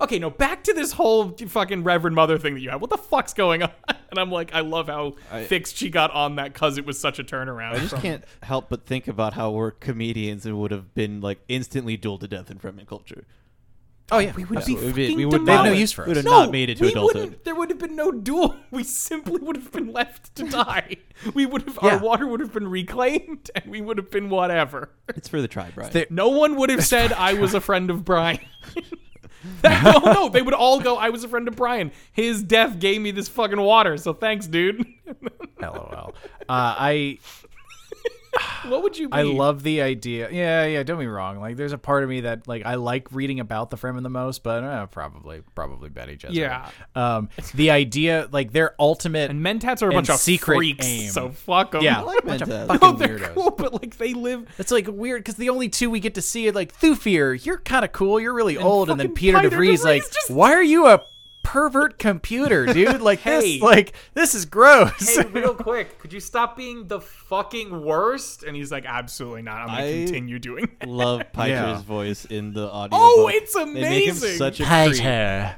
"Okay, no, back to this whole fucking Reverend Mother thing that you have. What the fuck's going on?" And I'm like, I love how I- fixed she got on that because it was such a turnaround. I just from- can't help but think about how we're comedians and would have been like instantly dueled to death in Fremen culture. Oh yeah. We would Yeah. be We would- fucking we would They have no use for We would us. have not made it to we adulthood. wouldn't. There would have been no duel. We simply would have been left to die. we would have. Yeah. Our water would have been reclaimed, and we would have been whatever. It's for the tribe, right? There- No one would have said I was a friend of Brian. no, no, they would all go. I was a friend of Brian. His death gave me this fucking water. So thanks, dude. LOL. Uh, I what would you be? I love the idea. Yeah, yeah. Don't be wrong. Like, there's a part of me that like I like reading about the Fremen the most, but uh, probably probably Bene Gesserit. Yeah. Um, the idea, like their ultimate And Mentats are a bunch of secret freaks. aim. So fuck them. yeah, I like bunch of fucking No, they're weirdos. cool, but like they live. It's like weird because the only two we get to see are like Thufir, you're kind of cool, you're really old, and then Piter Piter DeVries, DeVries like, just- why are you a pervert computer, dude? Like Hey. this, like this is gross. Hey, real quick, could you stop being the fucking worst? And he's like, absolutely not. I'm gonna I- continue doing. That. Love Piper's Yeah. voice in the audio. Oh, book. it's They make him amazing. such a creep. Piter.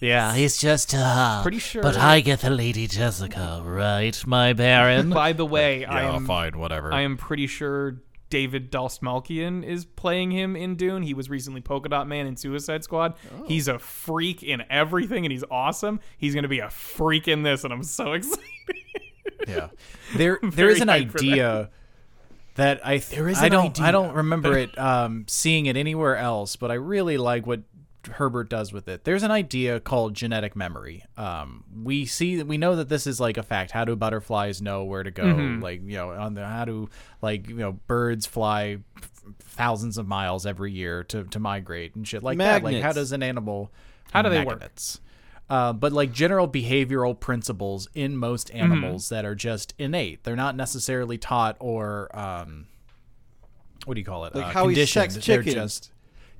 Yeah, he's just uh Pretty sure. But I get the Lady Jessica, right, my Baron? By the way, I am fine, whatever. I am pretty sure David Dastmalchian is playing him in Dune. He was recently Polka Dot Man in Suicide Squad. Oh. He's a freak in everything, and he's awesome. He's gonna be a freak in this, and I'm so excited. Yeah, there there is an idea that I th- is I don't I don't remember it um, seeing it anywhere else, but I really like what Herbert does with it. There's an idea called genetic memory. Um, we see we know that this is like a fact. How do butterflies know where to go? Mm-hmm. Like you know, on the how do like you know birds fly f- thousands of miles every year to to migrate and shit like that. Like how does an animal How do they work? magnets. Uh, but like general behavioral principles in most Mm-hmm. animals that are just innate. They're not necessarily taught or um, what do you call it? Like uh, how conditioned. sex They're just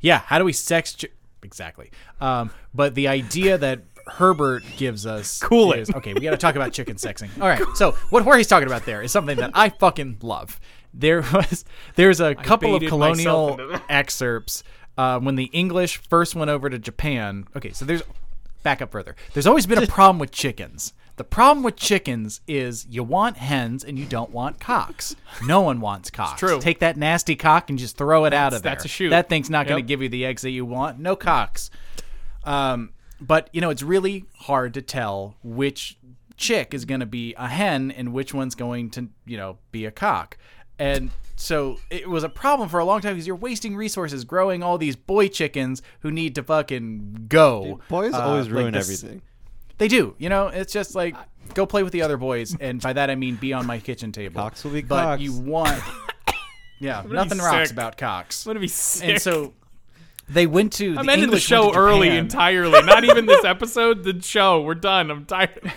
yeah. How do we sex? Chi- exactly. Um, but the idea that Herbert gives us Cool is okay. We got to talk about chicken sexing. All right. So what Jorge's talking about there is something that I fucking love. There was there's a couple of colonial excerpts uh, when the English first went over to Japan. Okay, so there's back up further. There's always been a problem with chickens. The problem with chickens is you want hens and you don't want cocks. No one wants cocks. true. Take that nasty cock and just throw it out of there. that's a shoot. That thing's not going to give you the eggs that you want. No cocks. Um, but you know, it's really hard to tell which chick is going to be a hen and which one's going to, you know, be a cock. And so it was a problem for a long time because you're wasting resources growing all these boy chickens who need to fucking go. Boys Uh, always like ruin this- everything. They do. You know, it's just like go play with the other boys, and by that I mean be on my kitchen table. Cocks will be but cocks. you want. Yeah, nothing rocks sick. about cocks. I'm gonna be sick. And so they went to. I'm the ending the English went show to early Japan. entirely. Not even this episode. The show. We're done. I'm tired.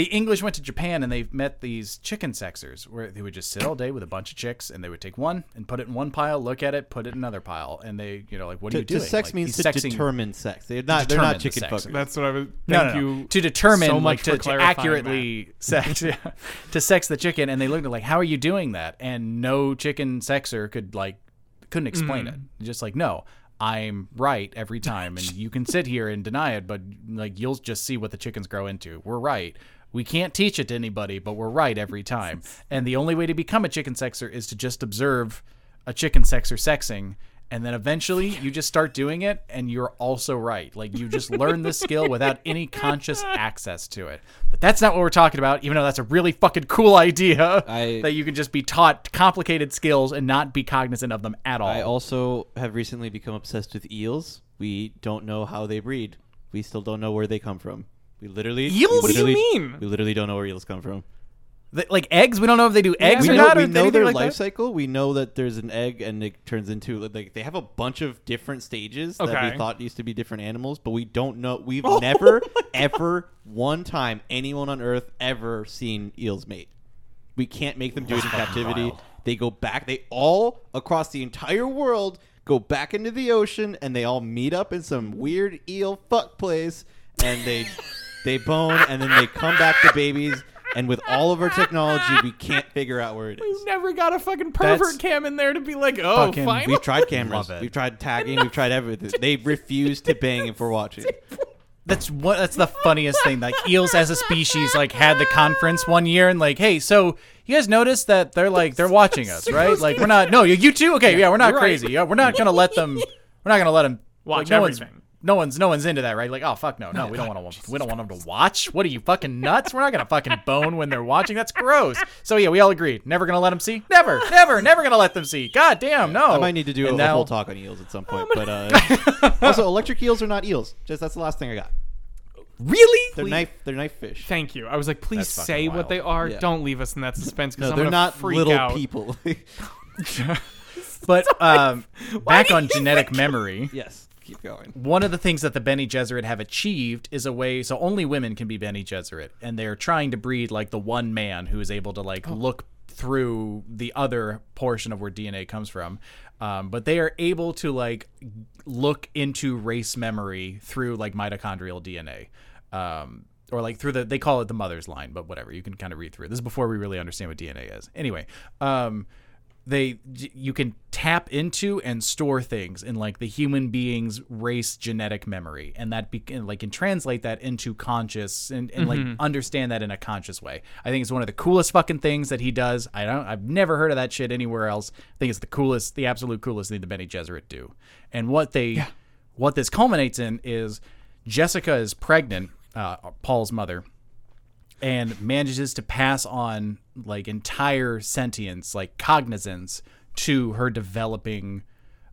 The English went to Japan and they met these chicken sexers where they would just sit all day with a bunch of chicks and they would take one and put it in one pile, look at it, put it in another pile, and they, you know, like, what are To, you to doing? sex Like, means he's to sexing- determine sex. They're not. They're not chicken sex. fuckers. That's what I was. No, Thank no, no. you to determine so like to, to clarifying accurately sex yeah, to sex the chicken and they looked at like how are you doing that and no chicken sexer could like couldn't explain Mm. it just like no i'm right every time and you can sit here and deny it but like you'll just see what the chickens grow into we're right we can't teach it to anybody but we're right every time and the only way to become a chicken sexer is to just observe a chicken sexer sexing and then eventually you just start doing it and you're also right like you just learn the skill without any conscious access to it but that's not what we're talking about even though that's a really fucking cool idea I- that you can just be taught complicated skills and not be cognizant of them at all I also have recently become obsessed with eels. We don't know how they breed. We still don't know where they come from. We literally we Eels? What do you mean? We literally don't know where eels come from. Th- like eggs we don't know if they do eggs we or know, not we or know their like life that. cycle. We know that there's an egg and it turns into like they have a bunch of different stages that we thought used to be different animals, but we don't know. We've Oh never ever one time anyone on Earth ever seen eels mate. We can't make them do it in captivity. They go back. They all across the entire world go back into the ocean and they all meet up in some weird eel fuck place and they they bone and then they come back to babies. And with all of our technology, we can't figure out where it is. We've never got a fucking pervert That's cam in there to be like, oh, fucking- fine. We've tried cameras. Love it. We've tried tagging. We've tried everything. They refuse to bang if we're watching. That's what. That's the funniest thing. Like eels as a species, like had the conference one year and like, hey, so you guys notice that they're like they're watching us, right? Like we're not. No, you, you too. Okay, yeah, we're not You're right. crazy. Yeah, we're not gonna let them. We're not gonna let them Watch like, no one's- everything. No one's no one's into that, right? Like, oh fuck no, no, we don't want to we don't want them to watch. What are you fucking nuts? We're not gonna fucking bone when they're watching. That's gross. So yeah, we all agreed. Never gonna let them see. Never, never, never gonna let them see. God damn, no. I might need to do a, And a now- whole talk on eels at some point. But uh, also, electric eels are not eels. Just that's the last thing I got. Really? They're knife. They're knife fish. Thank you. I was like, please That's say what they are. Yeah. Don't leave us in that suspense because no, they're not little out. people. But um, back on genetic memory. yes. Keep going. one of the things that the Bene Gesserit have achieved is a way so only women can be Bene Gesserit, and they're trying to breed like the one man who is able to like look through the other portion of where DNA comes from. Um, but they are able to like look into race memory through like mitochondrial DNA. Um, or like through the they call it the mother's line, but whatever. You can kind of read through it. This is before we really understand what DNA is. Anyway, um, they you can tap into and store things in like the human being's race genetic memory. And that be, and, like can translate that into conscious and, and like understand that in a conscious way. I think it's one of the coolest fucking things that he does. I don't i've never heard of that shit anywhere else. I think it's the coolest the absolute coolest thing the Bene Gesserit do. And what they what this culminates in is jessica is pregnant uh, paul's mother and manages to pass on like entire sentience, like cognizance, to her developing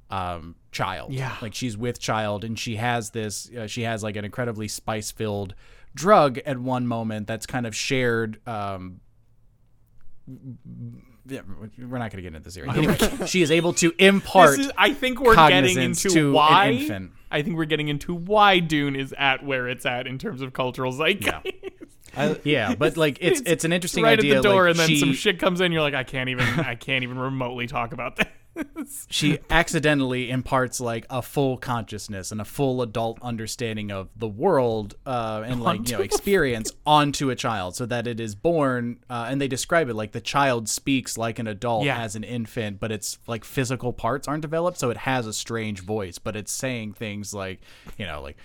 um, child. Yeah. like she's with child, and she has this. Uh, she has like an incredibly spice filled drug at one moment that's kind of shared. Um, yeah, we're not going to get into this here. Anyway, she is able to impart. This is, I think we're getting into why. I think we're getting into why Dune is at where it's at in terms of cultural zeitgeist. I, yeah, but like it's it's, an interesting right idea. at the door, like, and then she, some shit comes in. You're like, I can't even, I can't even remotely talk about this. she accidentally imparts like a full consciousness and a full adult understanding of the world uh, and like you Onto know a experience onto a child so that it is born uh, and they describe it like the child speaks like an adult Yeah. as an infant but its like physical parts aren't developed so it has a strange voice but it's saying things like you know like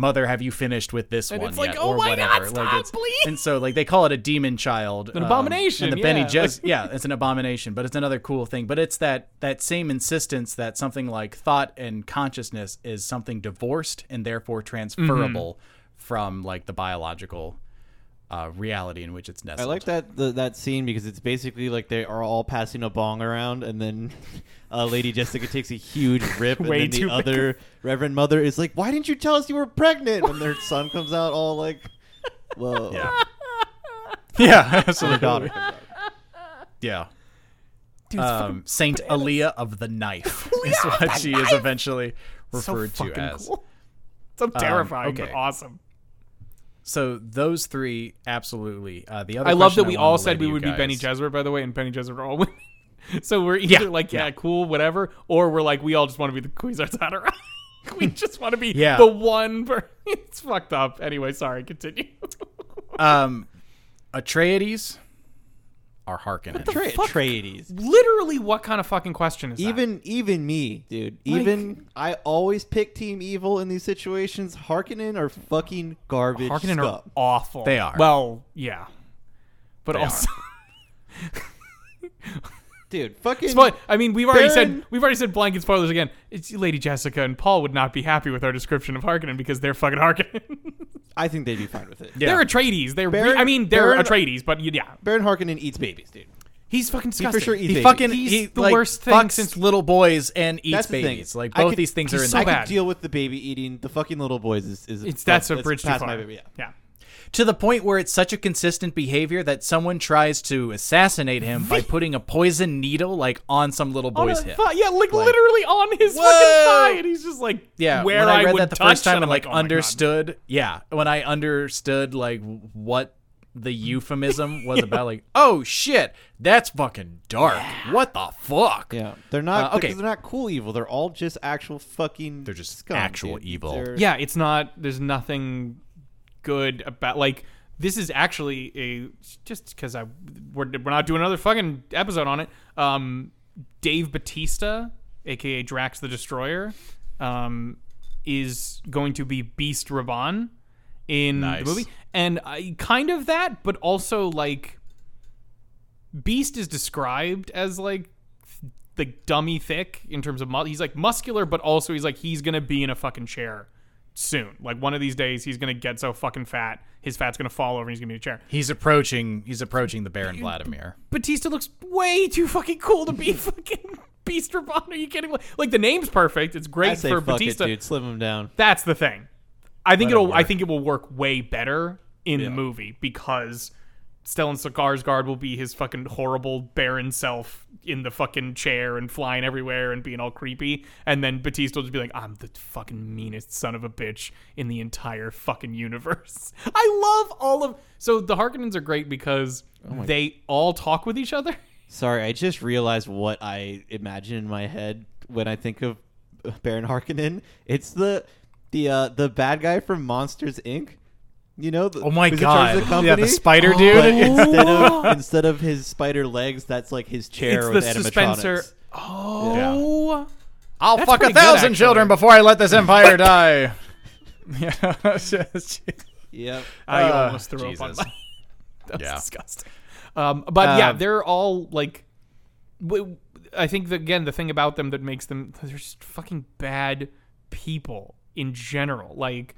mother have you finished with this And one it's like, yet? "Oh or my whatever God, stop, it's please. and so like they call it a demon child An um, abomination, and the Benny yeah. Jez yeah, it's an abomination, but it's another cool thing. But it's that that same insistence that something like thought and consciousness is something divorced and therefore transferable Mm-hmm. from like the biological uh, reality in which it's nestled. I like that the, that scene because it's basically like they are all passing a bong around, and then uh, Lady Jessica takes a huge rip, and Way then the too big. other Reverend Mother is like, "Why didn't you tell us you were pregnant?" And their son comes out all like, "Whoa." Yeah. Yeah, So their daughter comes yeah. Dude, it's Um, Saint Alia of the Knife is what she is eventually so referred to fucking as. cool. So terrifying, but okay. awesome. So those three, absolutely. Uh, the other I love that we all said we would be Benny guys- Gesserit, by the way, and Bene Gesserit are all women. so we're either Yeah, like, yeah, yeah. cool, whatever, or we're like, we all just want to be the Haderach. we just want to be Yeah. the one. Per- it's fucked up. Anyway, sorry, continue. Um, Atreides are Harkonnen. Tra- Atreides. Literally, what kind of fucking question is that? Even even me, dude. Even I always pick Team Evil in these situations. Harkonnen are fucking garbage. Harkonnen are awful. They are. Well, yeah. But They also, dude. Fucking. But I mean, we've already Baron- said we've already said blanket spoilers again. It's Lady Jessica and Paul would not be happy with our description of Harkonnen because they're fucking Harkonnen. I think they'd be fine with it. Yeah. They're Atreides. They're Baron- I mean they're Baron- Atreides, but yeah, Baron Harkonnen eats babies, dude. he's fucking He disgusting. for sure eats He babies. fucking He's he, the like, worst thing fucks since- little boys and eats That's the thing. babies. Like I both could- these things he's are in so I bad. could deal with the baby eating. The fucking little boys is, is It's that's a that's bridge too past far. my baby. Yeah. yeah. To the point where it's such a consistent behavior that someone tries to assassinate him by putting a poison needle like on some little boy's a hip. thigh- yeah, like, literally on his Whoa! fucking thigh, and he's just like, Yeah, where when I read would that the first time and and I'm like oh understood, yeah, when I understood like what the euphemism was about, like, oh shit, that's fucking dark. What the fuck? Yeah, they're not Uh, okay. because they're not cool evil. They're all just actual fucking. They're just scum, actual dude. evil. They're- Yeah, it's not. There's nothing good about like this is actually a just because I we're, we're not doing another fucking episode on it. Um, Dave Bautista, aka Drax the Destroyer, um, is going to be Beast Rabban in Nice. the movie, and I kind of that, but also like Beast is described as like like dummy thick in terms of mu- he's like muscular, but also he's like he's gonna be in a fucking chair soon. Like one of these days, he's gonna get so fucking fat, his fat's gonna fall over, and he's gonna be a chair. He's approaching. He's approaching the Baron Vladimir. Bautista looks way too fucking cool to be fucking Beast Rabban. Are you kidding? me? Like the name's perfect. It's I great say for fuck Bautista. it, dude. Slim him down. That's the thing. I think Let it it'll. I think it will work way better in the movie because Stellan Skarsgård will be his fucking horrible barren self in the fucking chair and flying everywhere and being all creepy, and then Bautista will just be like, "I'm the fucking meanest son of a bitch in the entire fucking universe." I love all of. So the Harkonnens are great because they all talk with each other. Sorry, I just realized what I imagine in my head when I think of Baron Harkonnen. It's the the uh, the bad guy from Monsters Inc. You know, the, Oh my who's in charge of god! the yeah, the company? spider But dude. instead of instead of his spider legs, that's like his chair it's with dispenser. animatronics. Oh. I'll That's fuck a pretty good, thousand children before I let this empire die. yeah. it's Yep. I Uh, almost threw Jesus. up on my. That's Yeah. disgusting. Um, but yeah, Uh, they're all like. W- I think that, again the thing about them that makes them they're just fucking bad people in general. Like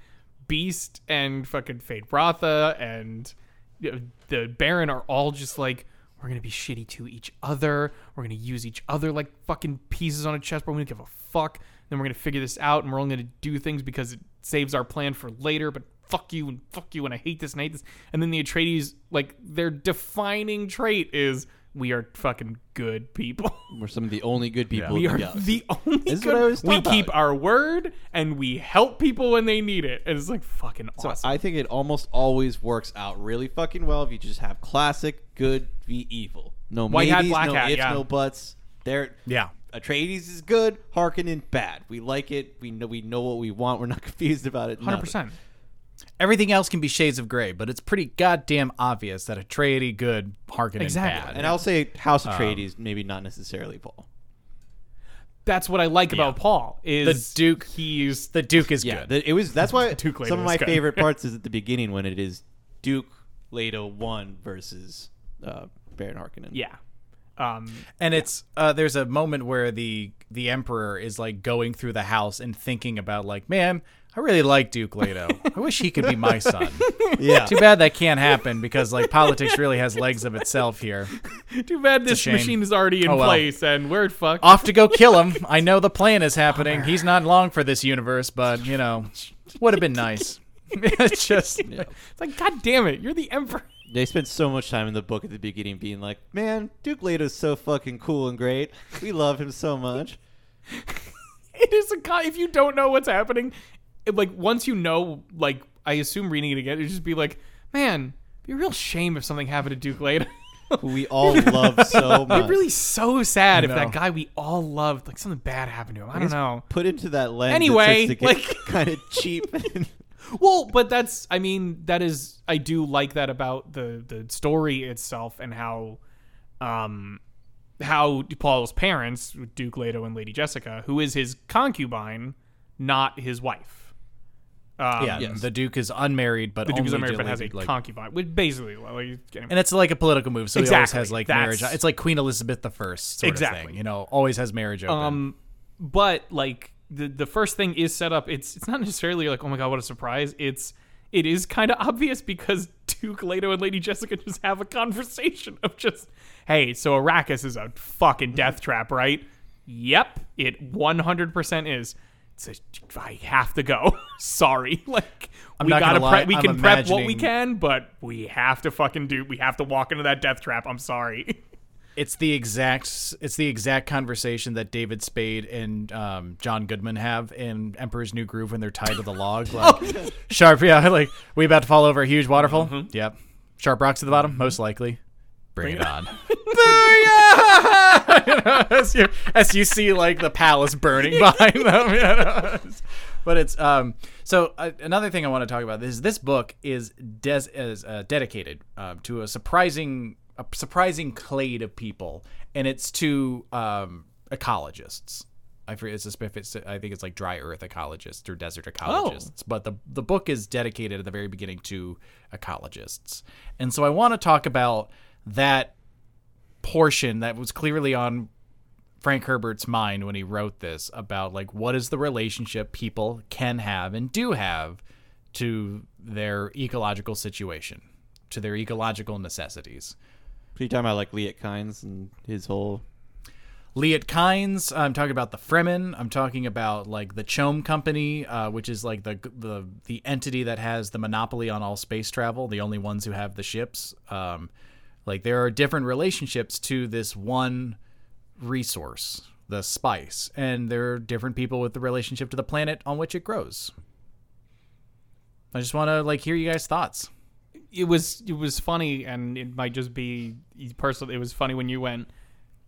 Beast and fucking Feyd-Rautha and you know, the Baron are all just like we're gonna be shitty to each other. We're gonna use each other like fucking pieces on a chessboard. We don't give a fuck. Then we're gonna figure this out, and we're only gonna do things because it saves our plan for later. But fuck you and fuck you, and I hate this and I hate this. And then the Atreides, like their defining trait is we are fucking good people. We're some of the only good people. we in are the galaxy. the only This is good. what I was we talking keep about. our word and we help people when they need it. And it's like fucking So awesome. I think it almost always works out really fucking well if you just have classic good v evil. No White hat, maybes, black no hat, ifs, yeah. no buts. They're yeah. Atreides is good, Harkonnen bad. We like it. We know we know what we want. We're not confused about it. Hundred percent. Everything else can be shades of gray, but it's pretty goddamn obvious that a Atreides good, Harkonnen Exactly. bad. And I'll say House Um, Atreides, maybe not necessarily Paul. That's what I like about Paul is The Duke- He's the Duke is Yeah, good. the- it was. That's why Duke Leto some of my good. favorite parts is at the beginning when it is Duke Leto one versus uh, Baron Harkonnen. yeah. Um, and it's uh, there's a moment where the the emperor is like going through the house and thinking about like, man, I really like Duke Leto. I wish he could be my son. yeah. Too bad that can't happen because like politics really has legs of itself here. too bad this machine is already in Oh, well. place and we're fucked. Off to go kill him. I know the plan is happening. He's not long for this universe, but you know, would have been nice. it's just It's like, God damn it, you're the emperor. They spent so much time in the book at the beginning being like, "Man, Duke Leto's so fucking cool and great. We love him so much." It is a guy. If you don't know what's happening, it, like once you know, like I assume reading it again, it'd just be like, man, it'd be a real shame if something happened to Duke Leto. Who we all love so much. It'd really so sad if know. that guy we all loved, like something bad happened to him. I don't know. Put into that lens. Anyway, it starts to like- kind of cheap. Well, but that's I mean that is I do like that about the the story itself and how um how Paul's parents, Duke Leto and Lady Jessica, who is his concubine, not his wife. Um, yeah. Yes. The Duke is unmarried, but the Duke is unmarried but has a like, concubine, which basically like, and it's like a political move, so he always has like That's- marriage. It's like Queen Elizabeth the First, sort of Exactly. thing. You know, always has marriage open. Um, but like the the first thing is set up. It's it's not necessarily like oh my god what a surprise. It's it is kind of obvious because Duke Leto and Lady Jessica just have a conversation of just hey so Arrakis is a fucking death trap right? Yep, it one hundred percent is. It's a, I have to go. Sorry, like I'm we gotta prep. We I'm can prep what we can, but we have to fucking do. We have to walk into that death trap. I'm sorry. it's the exact it's the exact conversation that David Spade and um, John Goodman have in Emperor's New Groove when they're tied to the log. Like, sharp, yeah, like we about to fall over a huge waterfall. Yep, sharp rocks at the bottom, most likely. Bring, it on. You know, as, you, as you see like the palace burning behind them. You know? But it's um so uh, another thing I want to talk about is this book is des- is uh, dedicated um, to a surprising a surprising clade of people and it's to um ecologists. I forget it's, a, if it's I think it's like dry earth ecologists or desert ecologists. But the the book is dedicated at the very beginning to ecologists. And so I want to talk about that portion that was clearly on Frank Herbert's mind when he wrote this about like what is the relationship people can have and do have to their ecological situation, to their ecological necessities. So you talking about like Liet Kynes and his whole Liet Kynes. I'm talking about the Fremen. I'm talking about like the CHOAM Company, uh, which is like the the the entity that has the monopoly on all space travel. The only ones who have the ships. Um, like there are different relationships to this one resource, the spice, and there are different people with the relationship to the planet on which it grows. I just want to like hear you guys' thoughts. it was it was funny, and it might just be personal. It was funny when you went,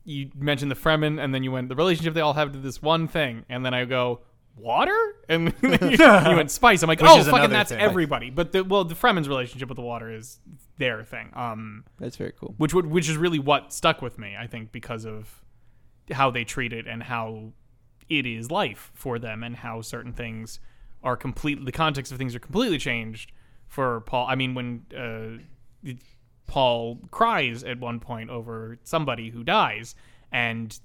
you mentioned the Fremen, and then you went the relationship they all have to this one thing, and then I go water, and then you, you went spice. I'm like, Which oh, is fucking another that's thing. everybody. But the well, the Fremen's relationship with the water is their thing. Um, That's very cool. which would which is really what stuck with me. I think because of how they treat it and how it is life for them, and how certain things are completely the context of things are completely changed for Paul. I mean, when uh, Paul cries at one point over somebody who dies, and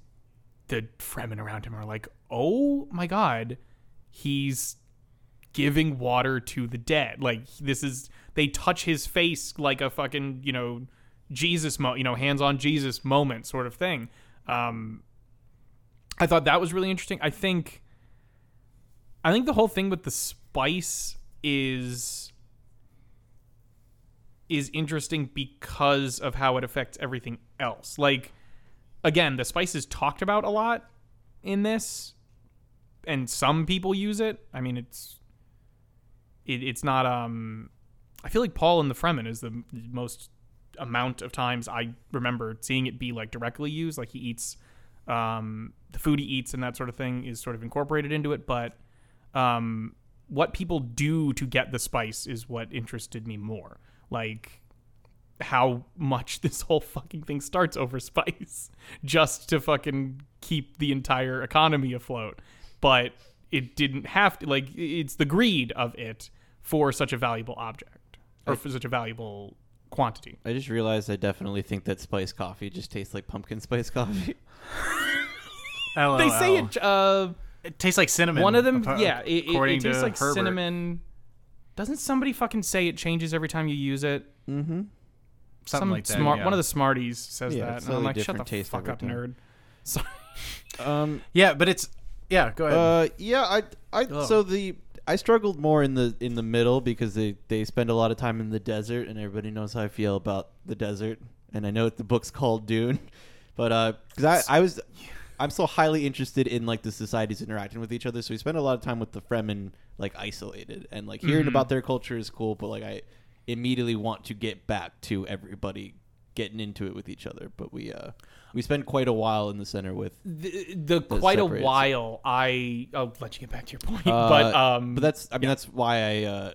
the Fremen around him are like, "Oh my god, he's giving water to the dead. Like this is they touch his face like a fucking you know Jesus mo you know hands on Jesus moment sort of thing. Um, I thought that was really interesting. I think I think the whole thing with the spice is is interesting because of how it affects everything else. Like again, the spice is talked about a lot in this and some people use it. I mean, it's it, it's not um I feel like Paul in the Fremen is the most amount of times I remember seeing it be like directly used like he eats um the food he eats and that sort of thing is sort of incorporated into it, but um what people do to get the spice is what interested me more. Like how much this whole fucking thing starts over spice just to fucking keep the entire economy afloat. But it didn't have to, like, it's the greed of it for such a valuable object or for such a valuable quantity. I just realized I definitely think that spice coffee just tastes like pumpkin spice coffee. They say it, uh, It tastes like cinnamon. one of them, appa- yeah, it, it, it tastes like Herbert. cinnamon. Doesn't somebody fucking say it changes every time you use it? Mm-hmm. something Some like that. smart, yeah. one of the smarties says Yeah, that, and I'm like, shut the taste fuck up, time. nerd. So, Um, yeah, but it's yeah. Go ahead. Uh, yeah, I, I, Ugh. so the I struggled more in the in the middle because they they spend a lot of time in the desert, and everybody knows how I feel about the desert. And I know the book's called Dune, but uh, because I I was. I'm so highly interested in like the societies interacting with each other, so we spend a lot of time with the Fremen like isolated, and like hearing Mhm. about their culture is cool, but like I immediately want to get back to everybody getting into it with each other. But we uh we spend quite a while in the center with the, the quite a separates it. while I I'll let you get back to your point, Uh, but um, but that's I mean that's why I uh,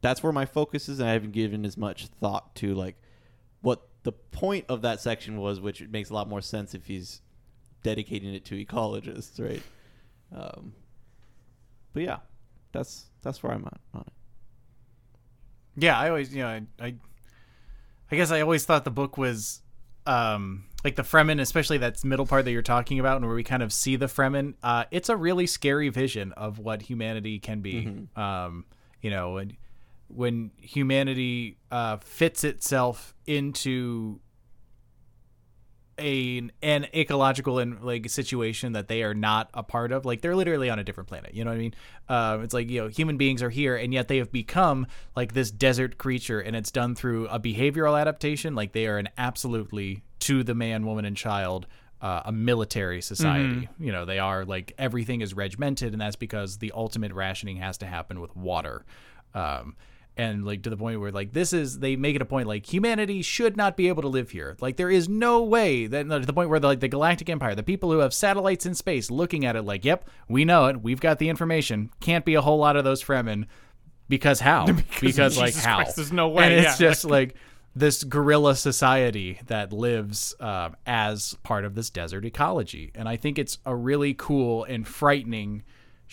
that's where my focus is, and I haven't given as much thought to like what the point of that section was, which makes a lot more sense if he's dedicating it to ecologists, right? Um, but yeah, that's that's where I'm at on it. Yeah, I always, you know, I, I, I guess I always thought the book was, um, like the Fremen, especially that middle part that you're talking about, and where we kind of see the Fremen. Uh, it's a really scary vision of what humanity can be. Um, you know, when when humanity uh, fits itself into a an ecological and like situation that they are not a part of. Like they're literally on a different planet you know what i mean? Um, it's like you know human beings are here and yet they have become like this desert creature and it's done through a behavioral adaptation. Like they are an absolutely to the man woman and child uh, a military society. You know they are like everything is regimented and that's because the ultimate rationing has to happen with water. Um, and like to the point where like this is they make it a point like humanity should not be able to live here. Like there is no way that to the point where the, like the galactic empire the people who have satellites in space looking at it like yep we know it. We've got the information. Can't be a whole lot of those fremen. Because how? Because, like Jesus how? Christ, there's no way, and it's yeah. just like this guerrilla society that lives um, as part of this desert ecology. And i think it's a really cool and frightening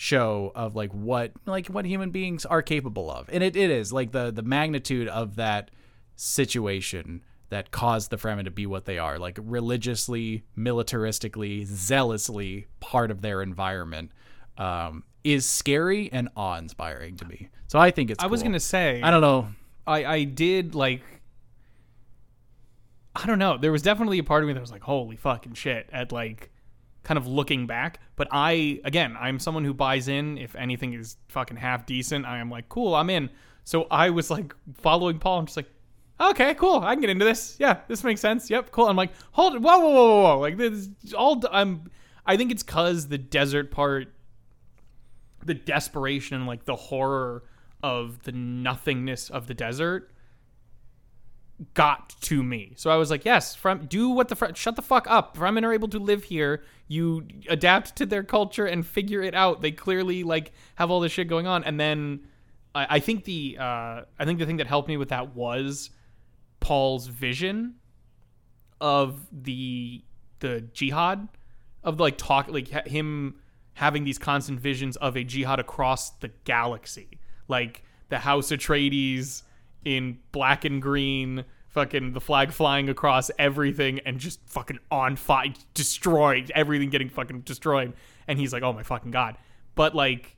show of like what like what human beings are capable of and it, it is like the the magnitude of that situation that caused the Fremen to be what they are, like religiously, militaristically, zealously part of their environment, um, is scary and awe-inspiring to me. So I think it's. I was gonna say I don't know. I I did like I don't know. There was definitely a part of me that was like, "Holy fucking shit!" At like, kind of looking back. But I, again, I'm someone who buys in. If anything is fucking half decent, I am like, "Cool, I'm in." So I was like following Paul. I'm just like, "Okay, cool. I can get into this. Yeah, this makes sense. Yep, cool." I'm like, "Hold, whoa, whoa, whoa, whoa, whoa!" Like this is all. I'm. I think it's cause the desert part the desperation and like the horror of the nothingness of the desert got to me. So I was like, yes, from do what the Fre- shut the fuck up. Fremen are able to live here. You adapt to their culture and figure it out. They clearly like have all this shit going on. And then I, I think the uh, I think the thing that helped me with that was Paul's vision of the the jihad of like talk like him having these constant visions of a jihad across the galaxy like the house atreides in black and green fucking the flag flying across everything and just fucking on fire destroyed everything getting fucking destroyed. And he's like oh my fucking god. But like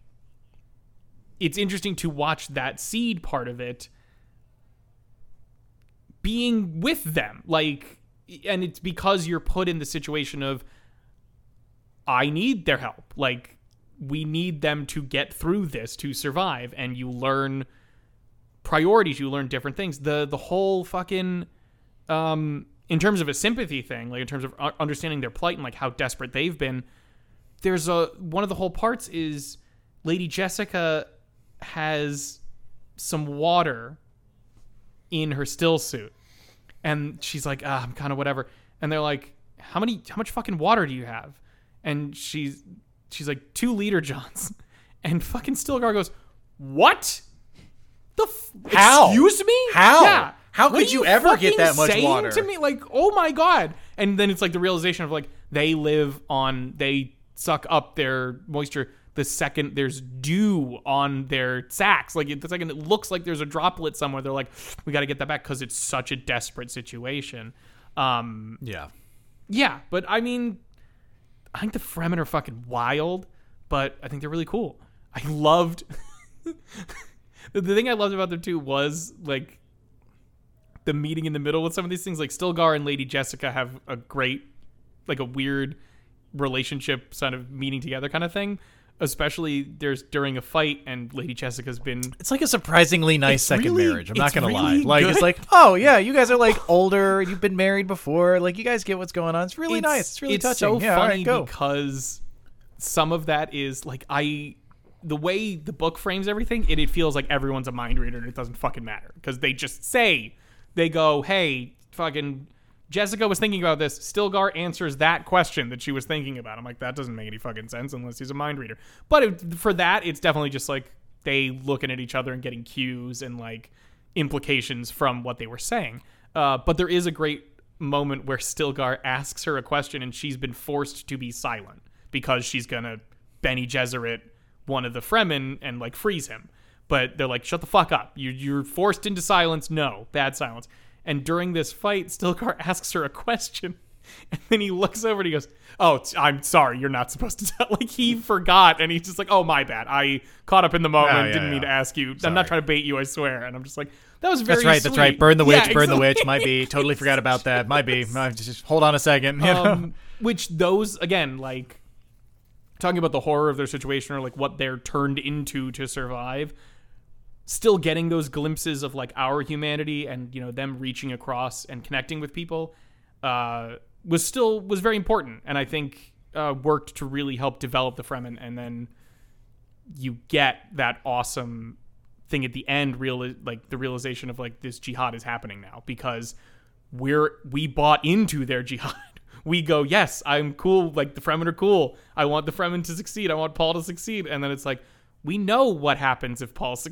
it's interesting to watch that seed part of it being with them. Like and it's because you're put in the situation of i need their help. Like we need them to get through this to survive. And you learn priorities you learn different things. The the whole fucking um in terms of a sympathy thing like in terms of understanding their plight and like how desperate they've been there's a one of the whole parts is lady jessica has some water in her still suit. And she's like ah, i'm kind of whatever. And they're like how many how much fucking water do you have? And she's she's like two liter johns. And fucking stilgar goes what the f- How? excuse me How? yeah How could are you ever get that much water? to me like oh my god and then it's like the realization of like they live on they suck up their moisture the second there's dew on their sacks like the second it looks like there's a droplet somewhere they're like we got to get that back because it's such a desperate situation um Yeah. yeah but i mean i think the fremen are fucking wild but i think they're really cool i loved the, the thing i loved about them too was like the meeting in the middle with some of these things like stilgar and lady jessica have a great like a weird relationship sort of meeting together kind of thing especially there's during a fight and lady jessica's been It's like a surprisingly nice It's second really- marriage. I'm not it's gonna really lie. Like good. it's like, oh yeah, you guys are like older. You've been married before. Like you guys get what's going on. It's really nice. It's really touching. so yeah, all funny go. because some of that is like I the way the book frames everything, it, it feels like everyone's a mind reader and it doesn't fucking matter because they just say they go, "Hey, fucking Jessica was thinking about this." Stilgar answers that question that she was thinking about. I'm like, that doesn't make any fucking sense unless he's a mind reader. But it, for that, it's definitely just like they looking at each other and getting cues and like implications from what they were saying. Uh, but there is a great moment where Stilgar asks her a question and she's been forced to be silent because she's gonna Bene Gesserit one of the Fremen and like freeze him. But they're like, shut the fuck up. You, you're forced into silence. No, bad silence. And during this fight, Stilgar asks her a question. And then he looks over and he goes, Oh, I'm sorry. You're not supposed to tell. Like, he forgot. And he's just like, Oh, my bad. I caught up in the moment. Oh, yeah, Didn't mean to ask you. I'm not trying to bait you, I swear. And I'm just like, That was very That's right. That's right. Burn the witch. Yeah, burn the witch. Might be. Totally forgot about that. Might be. Just just hold on a second. You know? um, which those again like talking about the horror of their situation or like what they're turned into to survive still getting those glimpses of like our humanity and you know them reaching across and connecting with people uh, was still was very important and i think uh, worked to really help develop the fremen and then you get that awesome thing at the end real like the realization of like this jihad is happening now because we're we bought into their jihad we go yes i'm cool like the fremen are cool i want the fremen to succeed i want paul to succeed and then it's like we know what happens if paul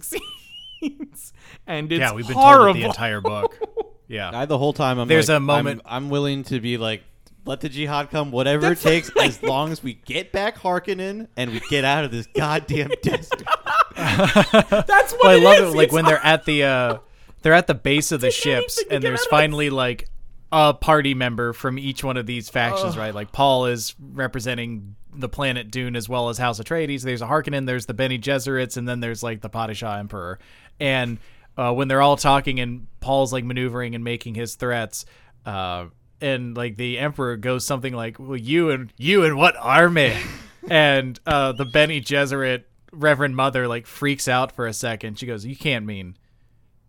succeeds and it's yeah, we've been horrible told the entire book. Yeah. I the whole time I'm There's like, a moment- I'm, I'm willing to be like, let the jihad come, whatever it takes, as long as we get back Harkonnen and we get out of this goddamn desert. that's what Well, I love is. it. Like It's when they're at the uh they're at the base of the ships and there's finally like a party member from each one of these factions, right? Like Paul is representing the planet Dune as well as House Atreides. There's a Harkonnen, there's the Bene Gesserits, and then there's like the Padishah Emperor. And uh, when they're all talking and Paul's like maneuvering and making his threats, uh, and like the Emperor goes something like, "Well, you and you and what army?" and uh, the Bene Gesserit Reverend Mother like freaks out for a second. She goes, "You can't mean."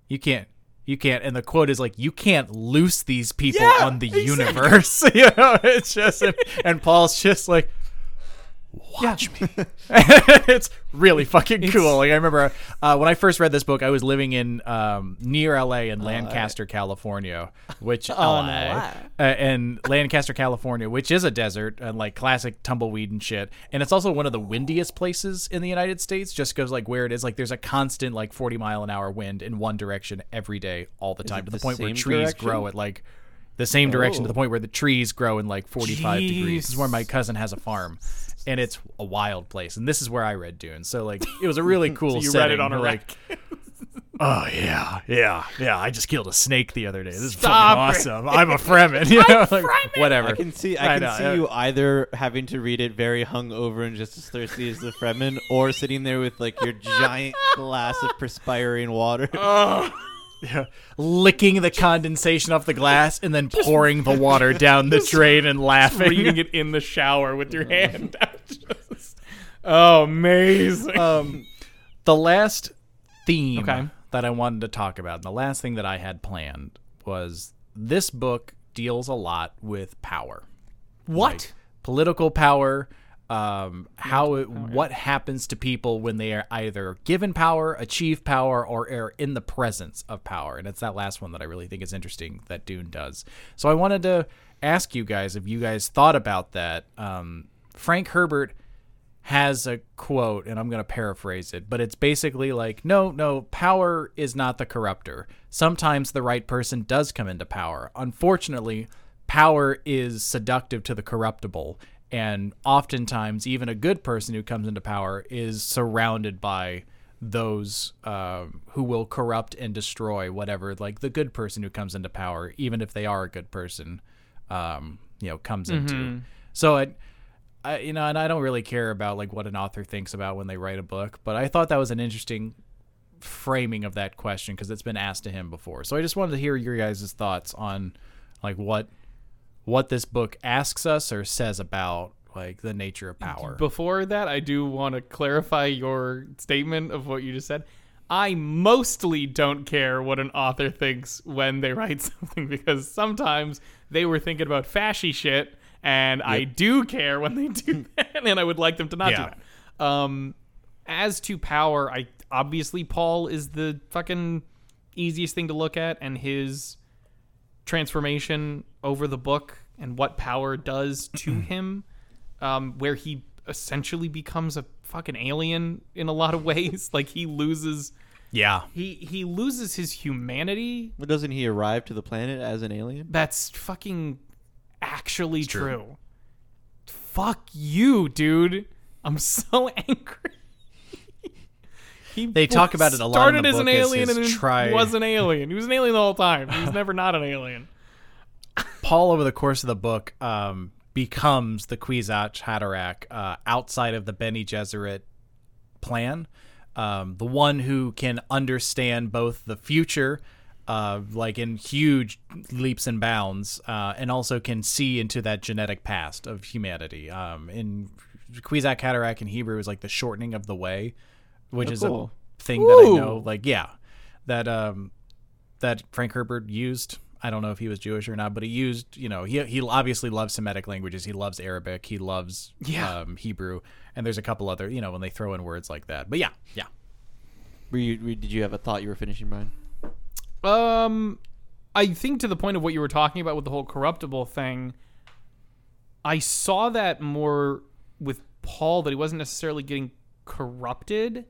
You can't. You can't. And the quote is like, "You can't loose these people Yeah, on the universe." you know, it's just, and, and Paul's just like, "Watch me." it's really fucking cool. Like I remember uh, when I first read this book, I was living in um, near LA in Lancaster, California, which LA, uh, in Lancaster, California, which is a desert and like classic tumbleweed and shit. And it's also one of the windiest places in the United States, just because like where it is, like there's a constant like 40 mile an hour wind in one direction every day, all the time, to the, the point where trees direction? grow at like the same direction to Oh. the point where the trees grow in like 45 degrees. This is where my cousin has a farm. And it's a wild place, and this is where I read Dune. So like, it was a really cool. you read it on a like. Oh yeah, yeah, yeah. I just killed a snake the other day. This is Stop fucking awesome. I'm a Fremen. You know, like, whatever. I can see. I I can know, see yeah. you either having to read it very hungover and just as thirsty as the Fremen, or sitting there with like your giant glass of perspiring water. Yeah. licking the condensation off the glass and then pouring the water down the drain and laughing. reading it in the shower with your hand out. Just- oh, amazing. um, the last theme Okay. that I wanted to talk about, and the last thing that I had planned was this book deals a lot with power. what? Like, political power, um, how it, what happens to people when they are either given power, achieve power, or are in the presence of power. And it's that last one that I really think is interesting that Dune does. So I wanted to ask you guys if you guys thought about that. Um, Frank Herbert has a quote, and I'm going to paraphrase it, but it's basically like, no, no, power is not the corrupter. Sometimes the right person does come into power. Unfortunately, power is seductive to the corruptible, and oftentimes, even a good person who comes into power is surrounded by those um, who will corrupt and destroy whatever, like the good person who comes into power, even if they are a good person, um, you know, comes into. So it. I, you know, and I don't really care about like what an author thinks about when they write a book, but I thought that was an interesting framing of that question because it's been asked to him before. So I just wanted to hear your guys' thoughts on like what what this book asks us or says about like the nature of power. Before that, I do want to clarify your statement of what you just said. I mostly don't care what an author thinks when they write something because sometimes they were thinking about fashy shit, and I do care when they do that, and I would like them to not Yeah. do that. Um, as to power, I obviously Paul is the fucking easiest thing to look at, and his transformation over the book and what power does to him, um, where he essentially becomes a fucking alien in a lot of ways. like he loses yeah. he he loses his humanity. But doesn't he arrive to the planet as an alien? That's fucking actually true. true. Fuck you, dude. I'm so angry. He They talk about it a lot in Started as an alien and was an alien. He was an alien the whole time. He was never not an alien. Paul, over the course of the book, um, becomes the Kwisatz Haderach uh, outside of the Bene Gesserit plan. Um, the one who can understand both the future, uh, like in huge leaps and bounds, uh, and also can see into that genetic past of humanity. Um, in Kwisatz Haderach in Hebrew is like the shortening of the way, which Oh, is cool. a thing that I know. Like, yeah, that um, that Frank Herbert used. I don't know if he was Jewish or not, but he used, you know, he he obviously loves Semitic languages. He loves Arabic. He loves Yeah. um, Hebrew, and there's a couple other, you know, when they throw in words like that. But yeah, yeah. Were you? were- Did you have a thought you were finishing, Brian? Um, I think to the point of what you were talking about with the whole corruptible thing, I saw that more with Paul that he wasn't necessarily getting corrupted,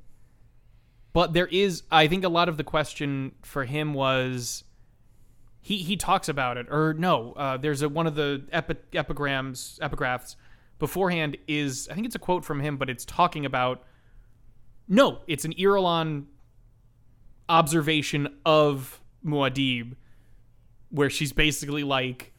but there is. I think a lot of the question for him was. He, he talks about it, or no? Uh, there's a one of the epi- epigrams, epigraphs beforehand is I think it's a quote from him, but it's talking about no, it's an Irulan observation of Muad'Dib where she's basically like,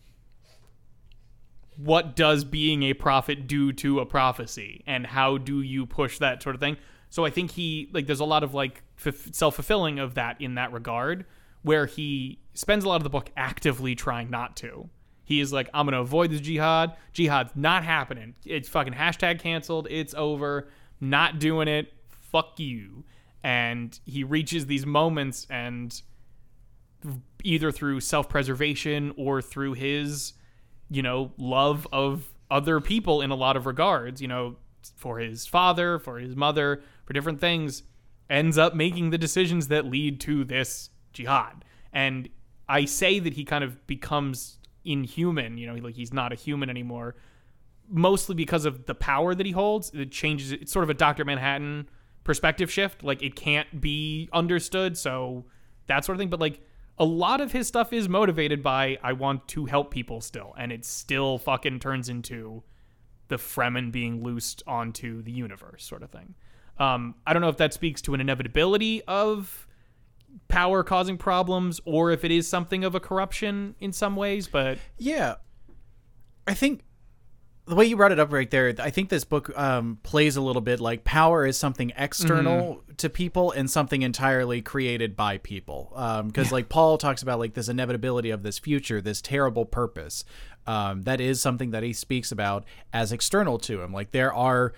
what does being a prophet do to a prophecy and how do you push that sort of thing so i think he like there's a lot of like f- self-fulfilling of that in that regard where he spends a lot of the book actively trying not to. He is like i'm gonna avoid this jihad. Jihad's not happening. It's fucking hashtag canceled. It's over. Not doing it. Fuck you. And he reaches these moments and either through self-preservation or through his you know, love of other people in a lot of regards, you know, for his father, for his mother, for different things, ends up making the decisions that lead to this jihad. And I say that he kind of becomes inhuman, you know, like he's not a human anymore, mostly because of the power that he holds. It changes, it's sort of a Dr. Manhattan perspective shift. Like it can't be understood. So that sort of thing. But like, a lot of his stuff is motivated by I want to help people still, and it still fucking turns into the Fremen being loosed onto the universe, sort of thing. Um, I don't know if that speaks to an inevitability of power causing problems, or if it is something of a corruption in some ways. But Yeah. I think the way you brought it up right there, I think this book um, plays a little bit like power is something external to people and something entirely created by people. Because like Paul talks about like this inevitability of this future, this terrible purpose. Um, that is something that he speaks about as external to him. Like there are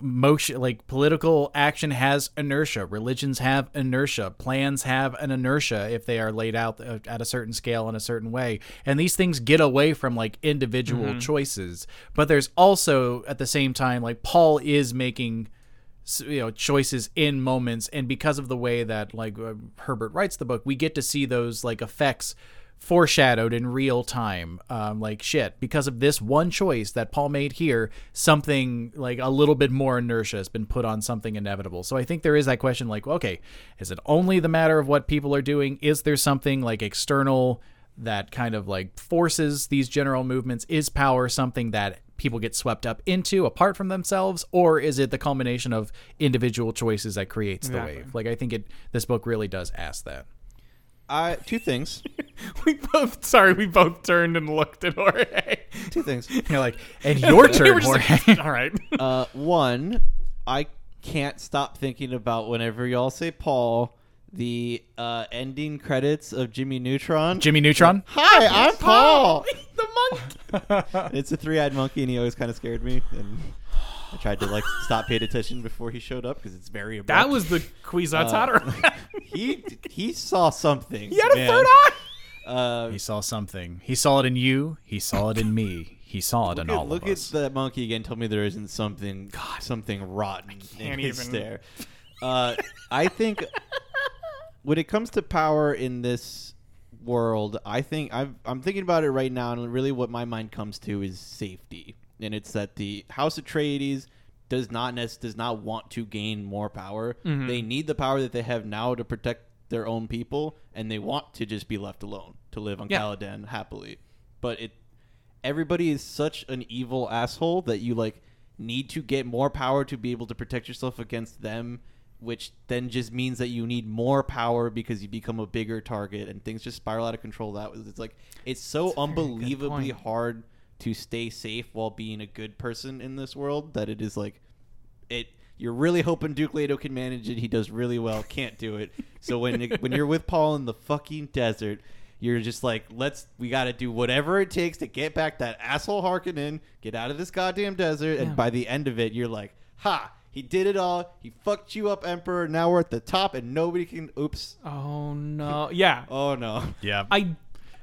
motion like political action has inertia. Religions have inertia. Plans have an inertia if they are laid out uh, at a certain scale in a certain way. And these things get away from like individual choices. But there's also at the same time like paul is making you know choices in moments. And because of the way that like uh, herbert writes the book we get to see those like effects foreshadowed in real time um, like shit because of this one choice that paul made here something like a little bit more inertia has been put on something inevitable. So i think there is that question like okay is it only the matter of what people are doing? Is there something like external that kind of like forces these general movements? Is power something that people get swept up into apart from themselves? Or is it the culmination of individual choices that creates the wave? Like i think it this book really does ask that I two things. we both, sorry, we both turned and looked at Jorge. Two things. you're like and your turn Jorge. like, all right. Uh, one, I can't stop thinking about whenever y'all say Paul, the uh, ending credits of Jimmy Neutron. jimmy neutron Hi, I'm Paul. the monkey. it's a three-eyed monkey, and he always kind of scared me. And I tried to like stop paying attention before he showed up because it's very. Abrupt. That was the Kwisatz he. He saw something. he had a man. third eye. Uh, he saw something he saw it in you he saw it in me he saw it in Look, all at, look of at that monkey again. Tell me there isn't something, something rotten in his even. stare. Uh, I think when it comes to power in this world, I think I've, I'm thinking about it right now, and really what my mind comes to is safety, and it's that the House of Atreides does not nec- does not want to gain more power. They need the power that they have now to protect their own people, and they want to just be left alone to live on Yeah. Caladan happily. But it everybody is such an evil asshole that you like need to get more power to be able to protect yourself against them which then just means that you need more power because you become a bigger target and things just spiral out of control that was it's like it's so unbelievably hard to stay safe while being a good person in this world that it is like it you're really hoping Duke Leto can manage it. He does really well. Can't do it. So when when you're with Paul in the fucking desert, you're just like, let's we got to do whatever it takes to get back that asshole Harkonnen, get out of this goddamn desert. And by the end of it, you're like, ha, he did it all. He fucked you up, Emperor. Now we're at the top, and nobody can. Oops. Oh no. Yeah. Oh no. yeah I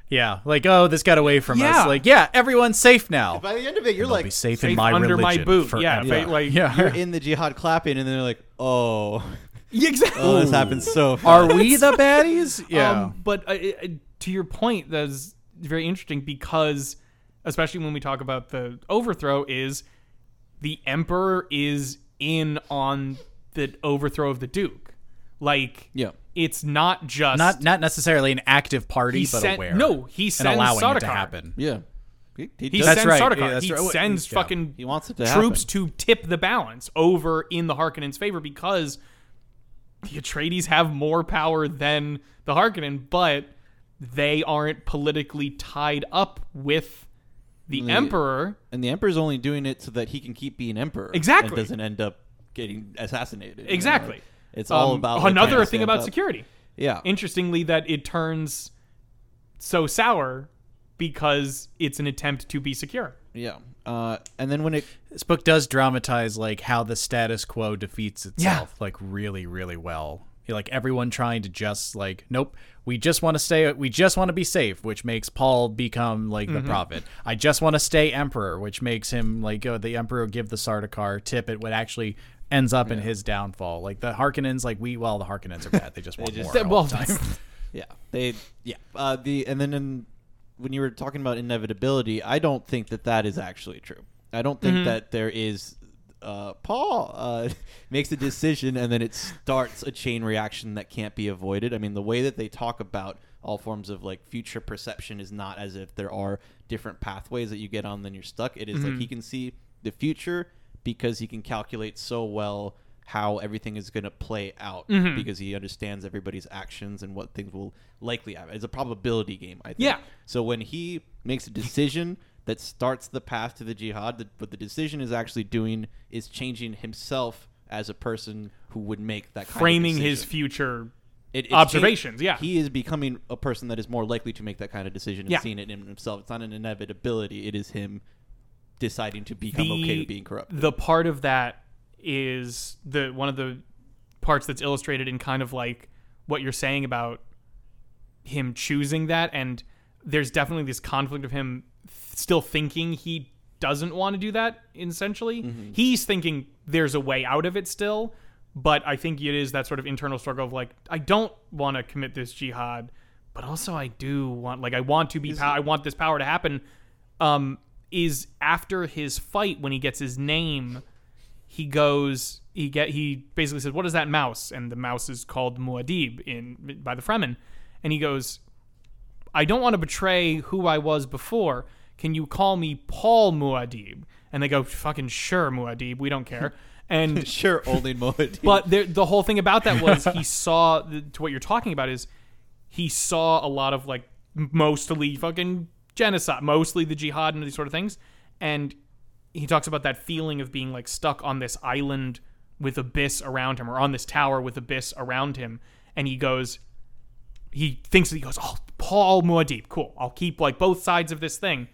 yeah like oh this got away from Yeah. us like yeah everyone's safe now By the end of it, you're like, be safe, safe in my under my boot. forever. Yeah, fa- like yeah you're in the jihad clapping, and then they're like, oh, exactly. oh, this happens so. Fast. are we the baddies yeah Um, but uh, uh, to your point, that's very interesting because, especially when we talk about the overthrow, is the emperor is in on the overthrow of the duke. Like, Yeah. It's not just not not necessarily an active party he but sent- aware no, he and sends allowing it to happen Yeah. He, he He does- That's sends right. Sardaukar. Yeah, he right. Oh, sends Yeah. fucking He wants it to troops happen. to tip the balance over in the Harkonnens' favor because the Atreides have more power than the Harkonnen, but they aren't politically tied up with the The- emperor. And the emperor's only doing it so that he can keep being emperor. Exactly. And doesn't end up getting assassinated. you know? Exactly. It's all Um, about like, another thing about up. security. Yeah. Interestingly, that it turns so sour because it's an attempt to be secure. yeah. Uh, and then when it This book does dramatize like how the status quo defeats Yeah. itself, like really, really well. Like everyone trying to just like, nope, we just want to stay, we just want to be safe, which makes Paul become like Mm-hmm. the prophet. I just want to stay emperor, which makes him like uh, the emperor give the Sardaukar tip. It would actually ends up in his downfall. Like the Harkonnens, like we, well, the Harkonnens are bad. They just want just- more. all well, the time. Yeah, they yeah. Uh, the and then in, when you were talking about inevitability, I don't think that that is actually true. I don't think Mm-hmm. that there is. Uh, Paul uh, makes a decision and then it starts a chain reaction that can't be avoided. I mean, the way that they talk about all forms of like future perception is not as if there are different pathways that you get on, then you're stuck. It is Mm-hmm. like he can see the future because he can calculate so well how everything is going to play out Mm-hmm. because he understands everybody's actions and what things will likely happen. It's a probability game, I think. Yeah. So when he makes a decision that starts the path to the jihad, the, what the decision is actually doing is changing himself as a person who would make that kind framing his future It- observations, changed- yeah. he is becoming a person that is more likely to make that kind of decision and Yeah. seeing it in himself. It's not an inevitability. It is him deciding to become okay with being corrupt. The part of that is the one of the parts that's illustrated in kind of like what you're saying about him choosing that and there's definitely this conflict of him th- still thinking he doesn't want to do that essentially Mm-hmm. he's thinking there's a way out of it still but i think it is that sort of internal struggle of like i don't want to commit this jihad but also i do want like i want to be pow- i want this power to happen um is after his fight when he gets his name he goes he get he basically says what is that mouse and the mouse is called muad'Dib in by the fremen and he goes I don't want to betray who I was before. Can you call me Paul Muad'Dib? And they go, fucking sure, Muad'Dib. We don't care. And sure, only Moed. but there, the whole thing about that was he saw the, to what you're talking about is he saw a lot of like mostly fucking genocide, mostly the jihad and these sort of things, and he talks about that feeling of being like stuck on this island with abyss around him or on this tower with abyss around him, and he goes, he thinks that he goes, oh, Paul Muad'Dib, cool. I'll keep like both sides of this thing,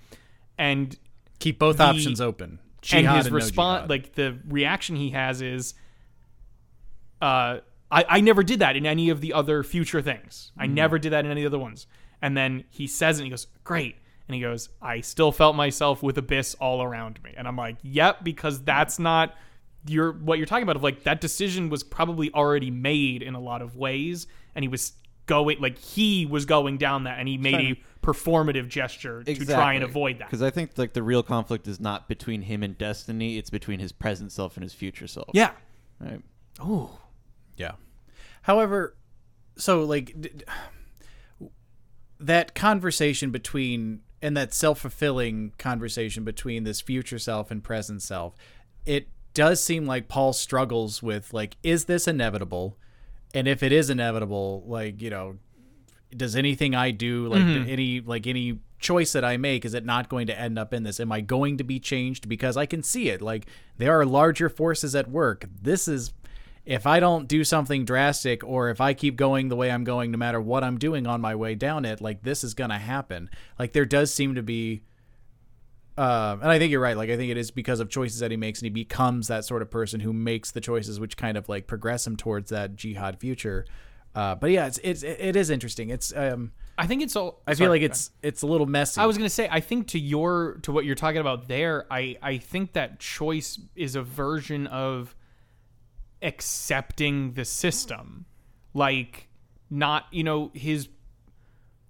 and Keep both The- options open. Jihad and his no response jihad. like the reaction he has is uh I, I never did that in any of the other future things. I never did that in any of the other ones. And then he says it and he goes, Great. And he goes, I still felt myself with abyss all around me. And I'm like, Yep, because that's not your what you're talking about of like that decision was probably already made in a lot of ways. And he was going like he was going down that and he made Trying a performative gesture to try and avoid that. Because I think like the real conflict is not between him and destiny; it's between his present self and his future self. Yeah. Right. Oh. Yeah. However, so like d- d- that conversation between and that self-fulfilling conversation between this future self and present self, it does seem like Paul struggles with like is this inevitable? And if it is inevitable, like, you know, does anything I do like mm-hmm. any like any choice that I make is it not going to end up in this? Am I going to be changed because I can see it? Like there are larger forces at work. This is if I don't do something drastic or if I keep going the way I'm going no matter what I'm doing on my way down it, like this is going to happen. Like there does seem to be um, and I think you're right. Like I think it is because of choices that he makes, and he becomes that sort of person who makes the choices which kind of like progress him towards that jihad future. Uh, but yeah, it's it's it is interesting. It's um, I think it's all. I sorry, feel like it's it's a little messy. I was gonna say, I think to your to what you're talking about there, I I think that choice is a version of accepting the system, like not you know his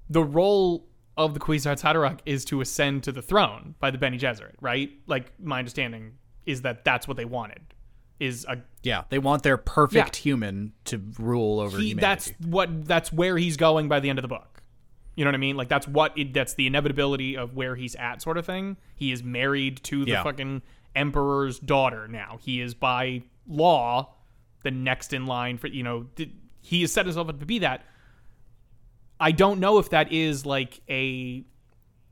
the role of the Kwisatz Haderach is to ascend to the throne by the Bene Gesserit, right? Like my understanding is that that's what they wanted. Is a yeah, they want their perfect Yeah. human to rule over he, humanity. that's what that's where he's going by the end of the book. You know what I mean? Like that's what it, that's the inevitability of where he's at, sort of thing. He is married to the Yeah. fucking emperor's daughter now. He is by law the next in line for you know. th- He has set himself up to be that. I don't know if that is like a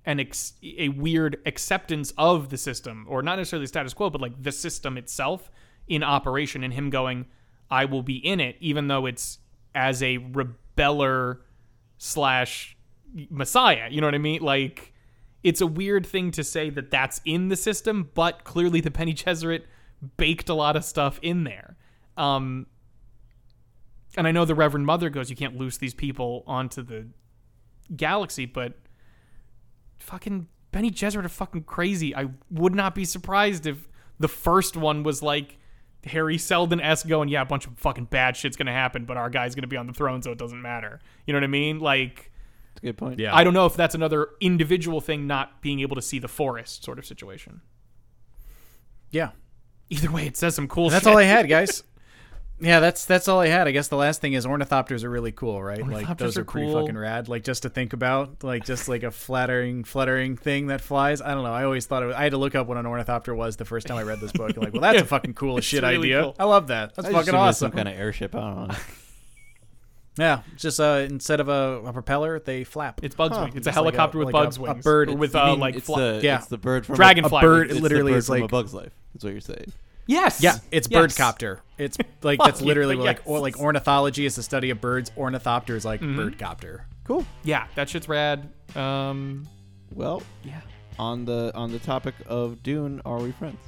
an ex- a weird acceptance of the system or not necessarily status quo but like the system itself in operation and him going I will be in it even though it's as a rebeller slash messiah you know what I mean like it's a weird thing to say that that's in the system but clearly the Bene Gesserit baked a lot of stuff in there um and I know the Reverend Mother goes, you can't loose these people onto the galaxy, but fucking Bene Gesserit are fucking crazy. I would not be surprised if the first one was like Hari Seldon s going, yeah, a bunch of fucking bad shit's gonna happen, but our guy's gonna be on the throne, so it doesn't matter. You know what I mean? Like, That's a good point. Yeah. I don't know if that's another individual thing, not being able to see the forest sort of situation. Yeah. Either way, it says some cool. Stuff. That's shit. all I had, guys. Yeah, that's that's all I had. I guess the last thing is ornithopters are really cool, right? like those are are, pretty cool. fucking rad. Like just to think about, like just like a flattering, fluttering thing that flies. I don't know. I always thought it was, I had to look up what an ornithopter was the first time I read this book. I'm like, well, that's a fucking cool as shit really idea. cool. I love that. That's I fucking assumed it was awesome. Some kind of airship. I don't know. yeah, just uh, instead of a, a propeller, they flap. It's bugs Huh. wing. It's a It's like a- helicopter with like a- bugs a wings. bird. Or with uh, mean like it's fly- the yeah. it's the bird from Dragonfly A, bird it's the literally bird is from like- a Bug's Life. That's what you're saying. Yes, Yeah, it's Yes. birdcopter. It's like that's literally but like or like ornithology is the study of birds. Ornithopter is like Mm-hmm. birdcopter. Cool. Yeah, that shit's rad. Um, Well, yeah. on the on the topic of Dune, are we friends?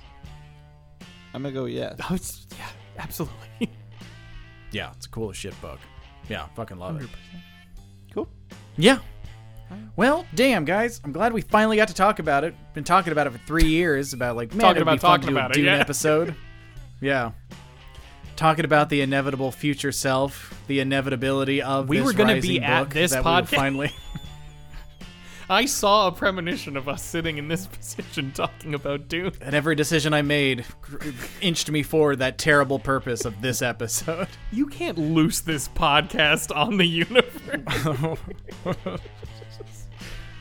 I'm gonna go yes. Oh, it's, yeah, absolutely. Yeah, it's a cool as shit book. Yeah, fucking love it. Cool. Yeah. Well, damn, guys. I'm glad we finally got to talk about it. Been talking about it for three years. About like, man, Talking it'd be about fun talking to do about it, Dune yeah. episode. yeah. Talking about the inevitable future self, the inevitability of We this were gonna rising be at book this that we podcast. finally. I saw a premonition of us sitting in this position talking about Dune. and every decision I made inched me forward that terrible purpose of this episode. You can't loose this podcast on the universe.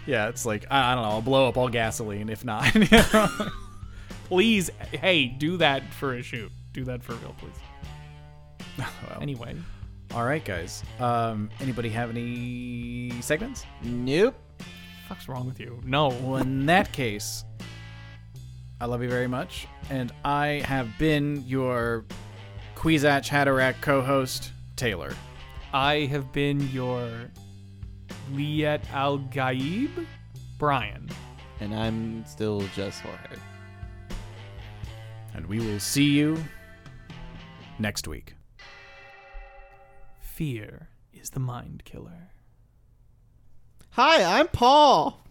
Yeah, it's like I, I don't know. I'll blow up all gasoline if not. please, hey, do that for a shoot. Do that for real, please. Anyway, all right, guys. Um, anybody have any segments? Nope. fuck's wrong with you? No. Well, in that case, I love you very much, and I have been your Kwisatz Haderach co-host, Taylor. I have been your Liet Al Gaib, Brian. And I'm still just Jorge. And we will see you next week. Fear is the mind killer. Hi, I'm Paul.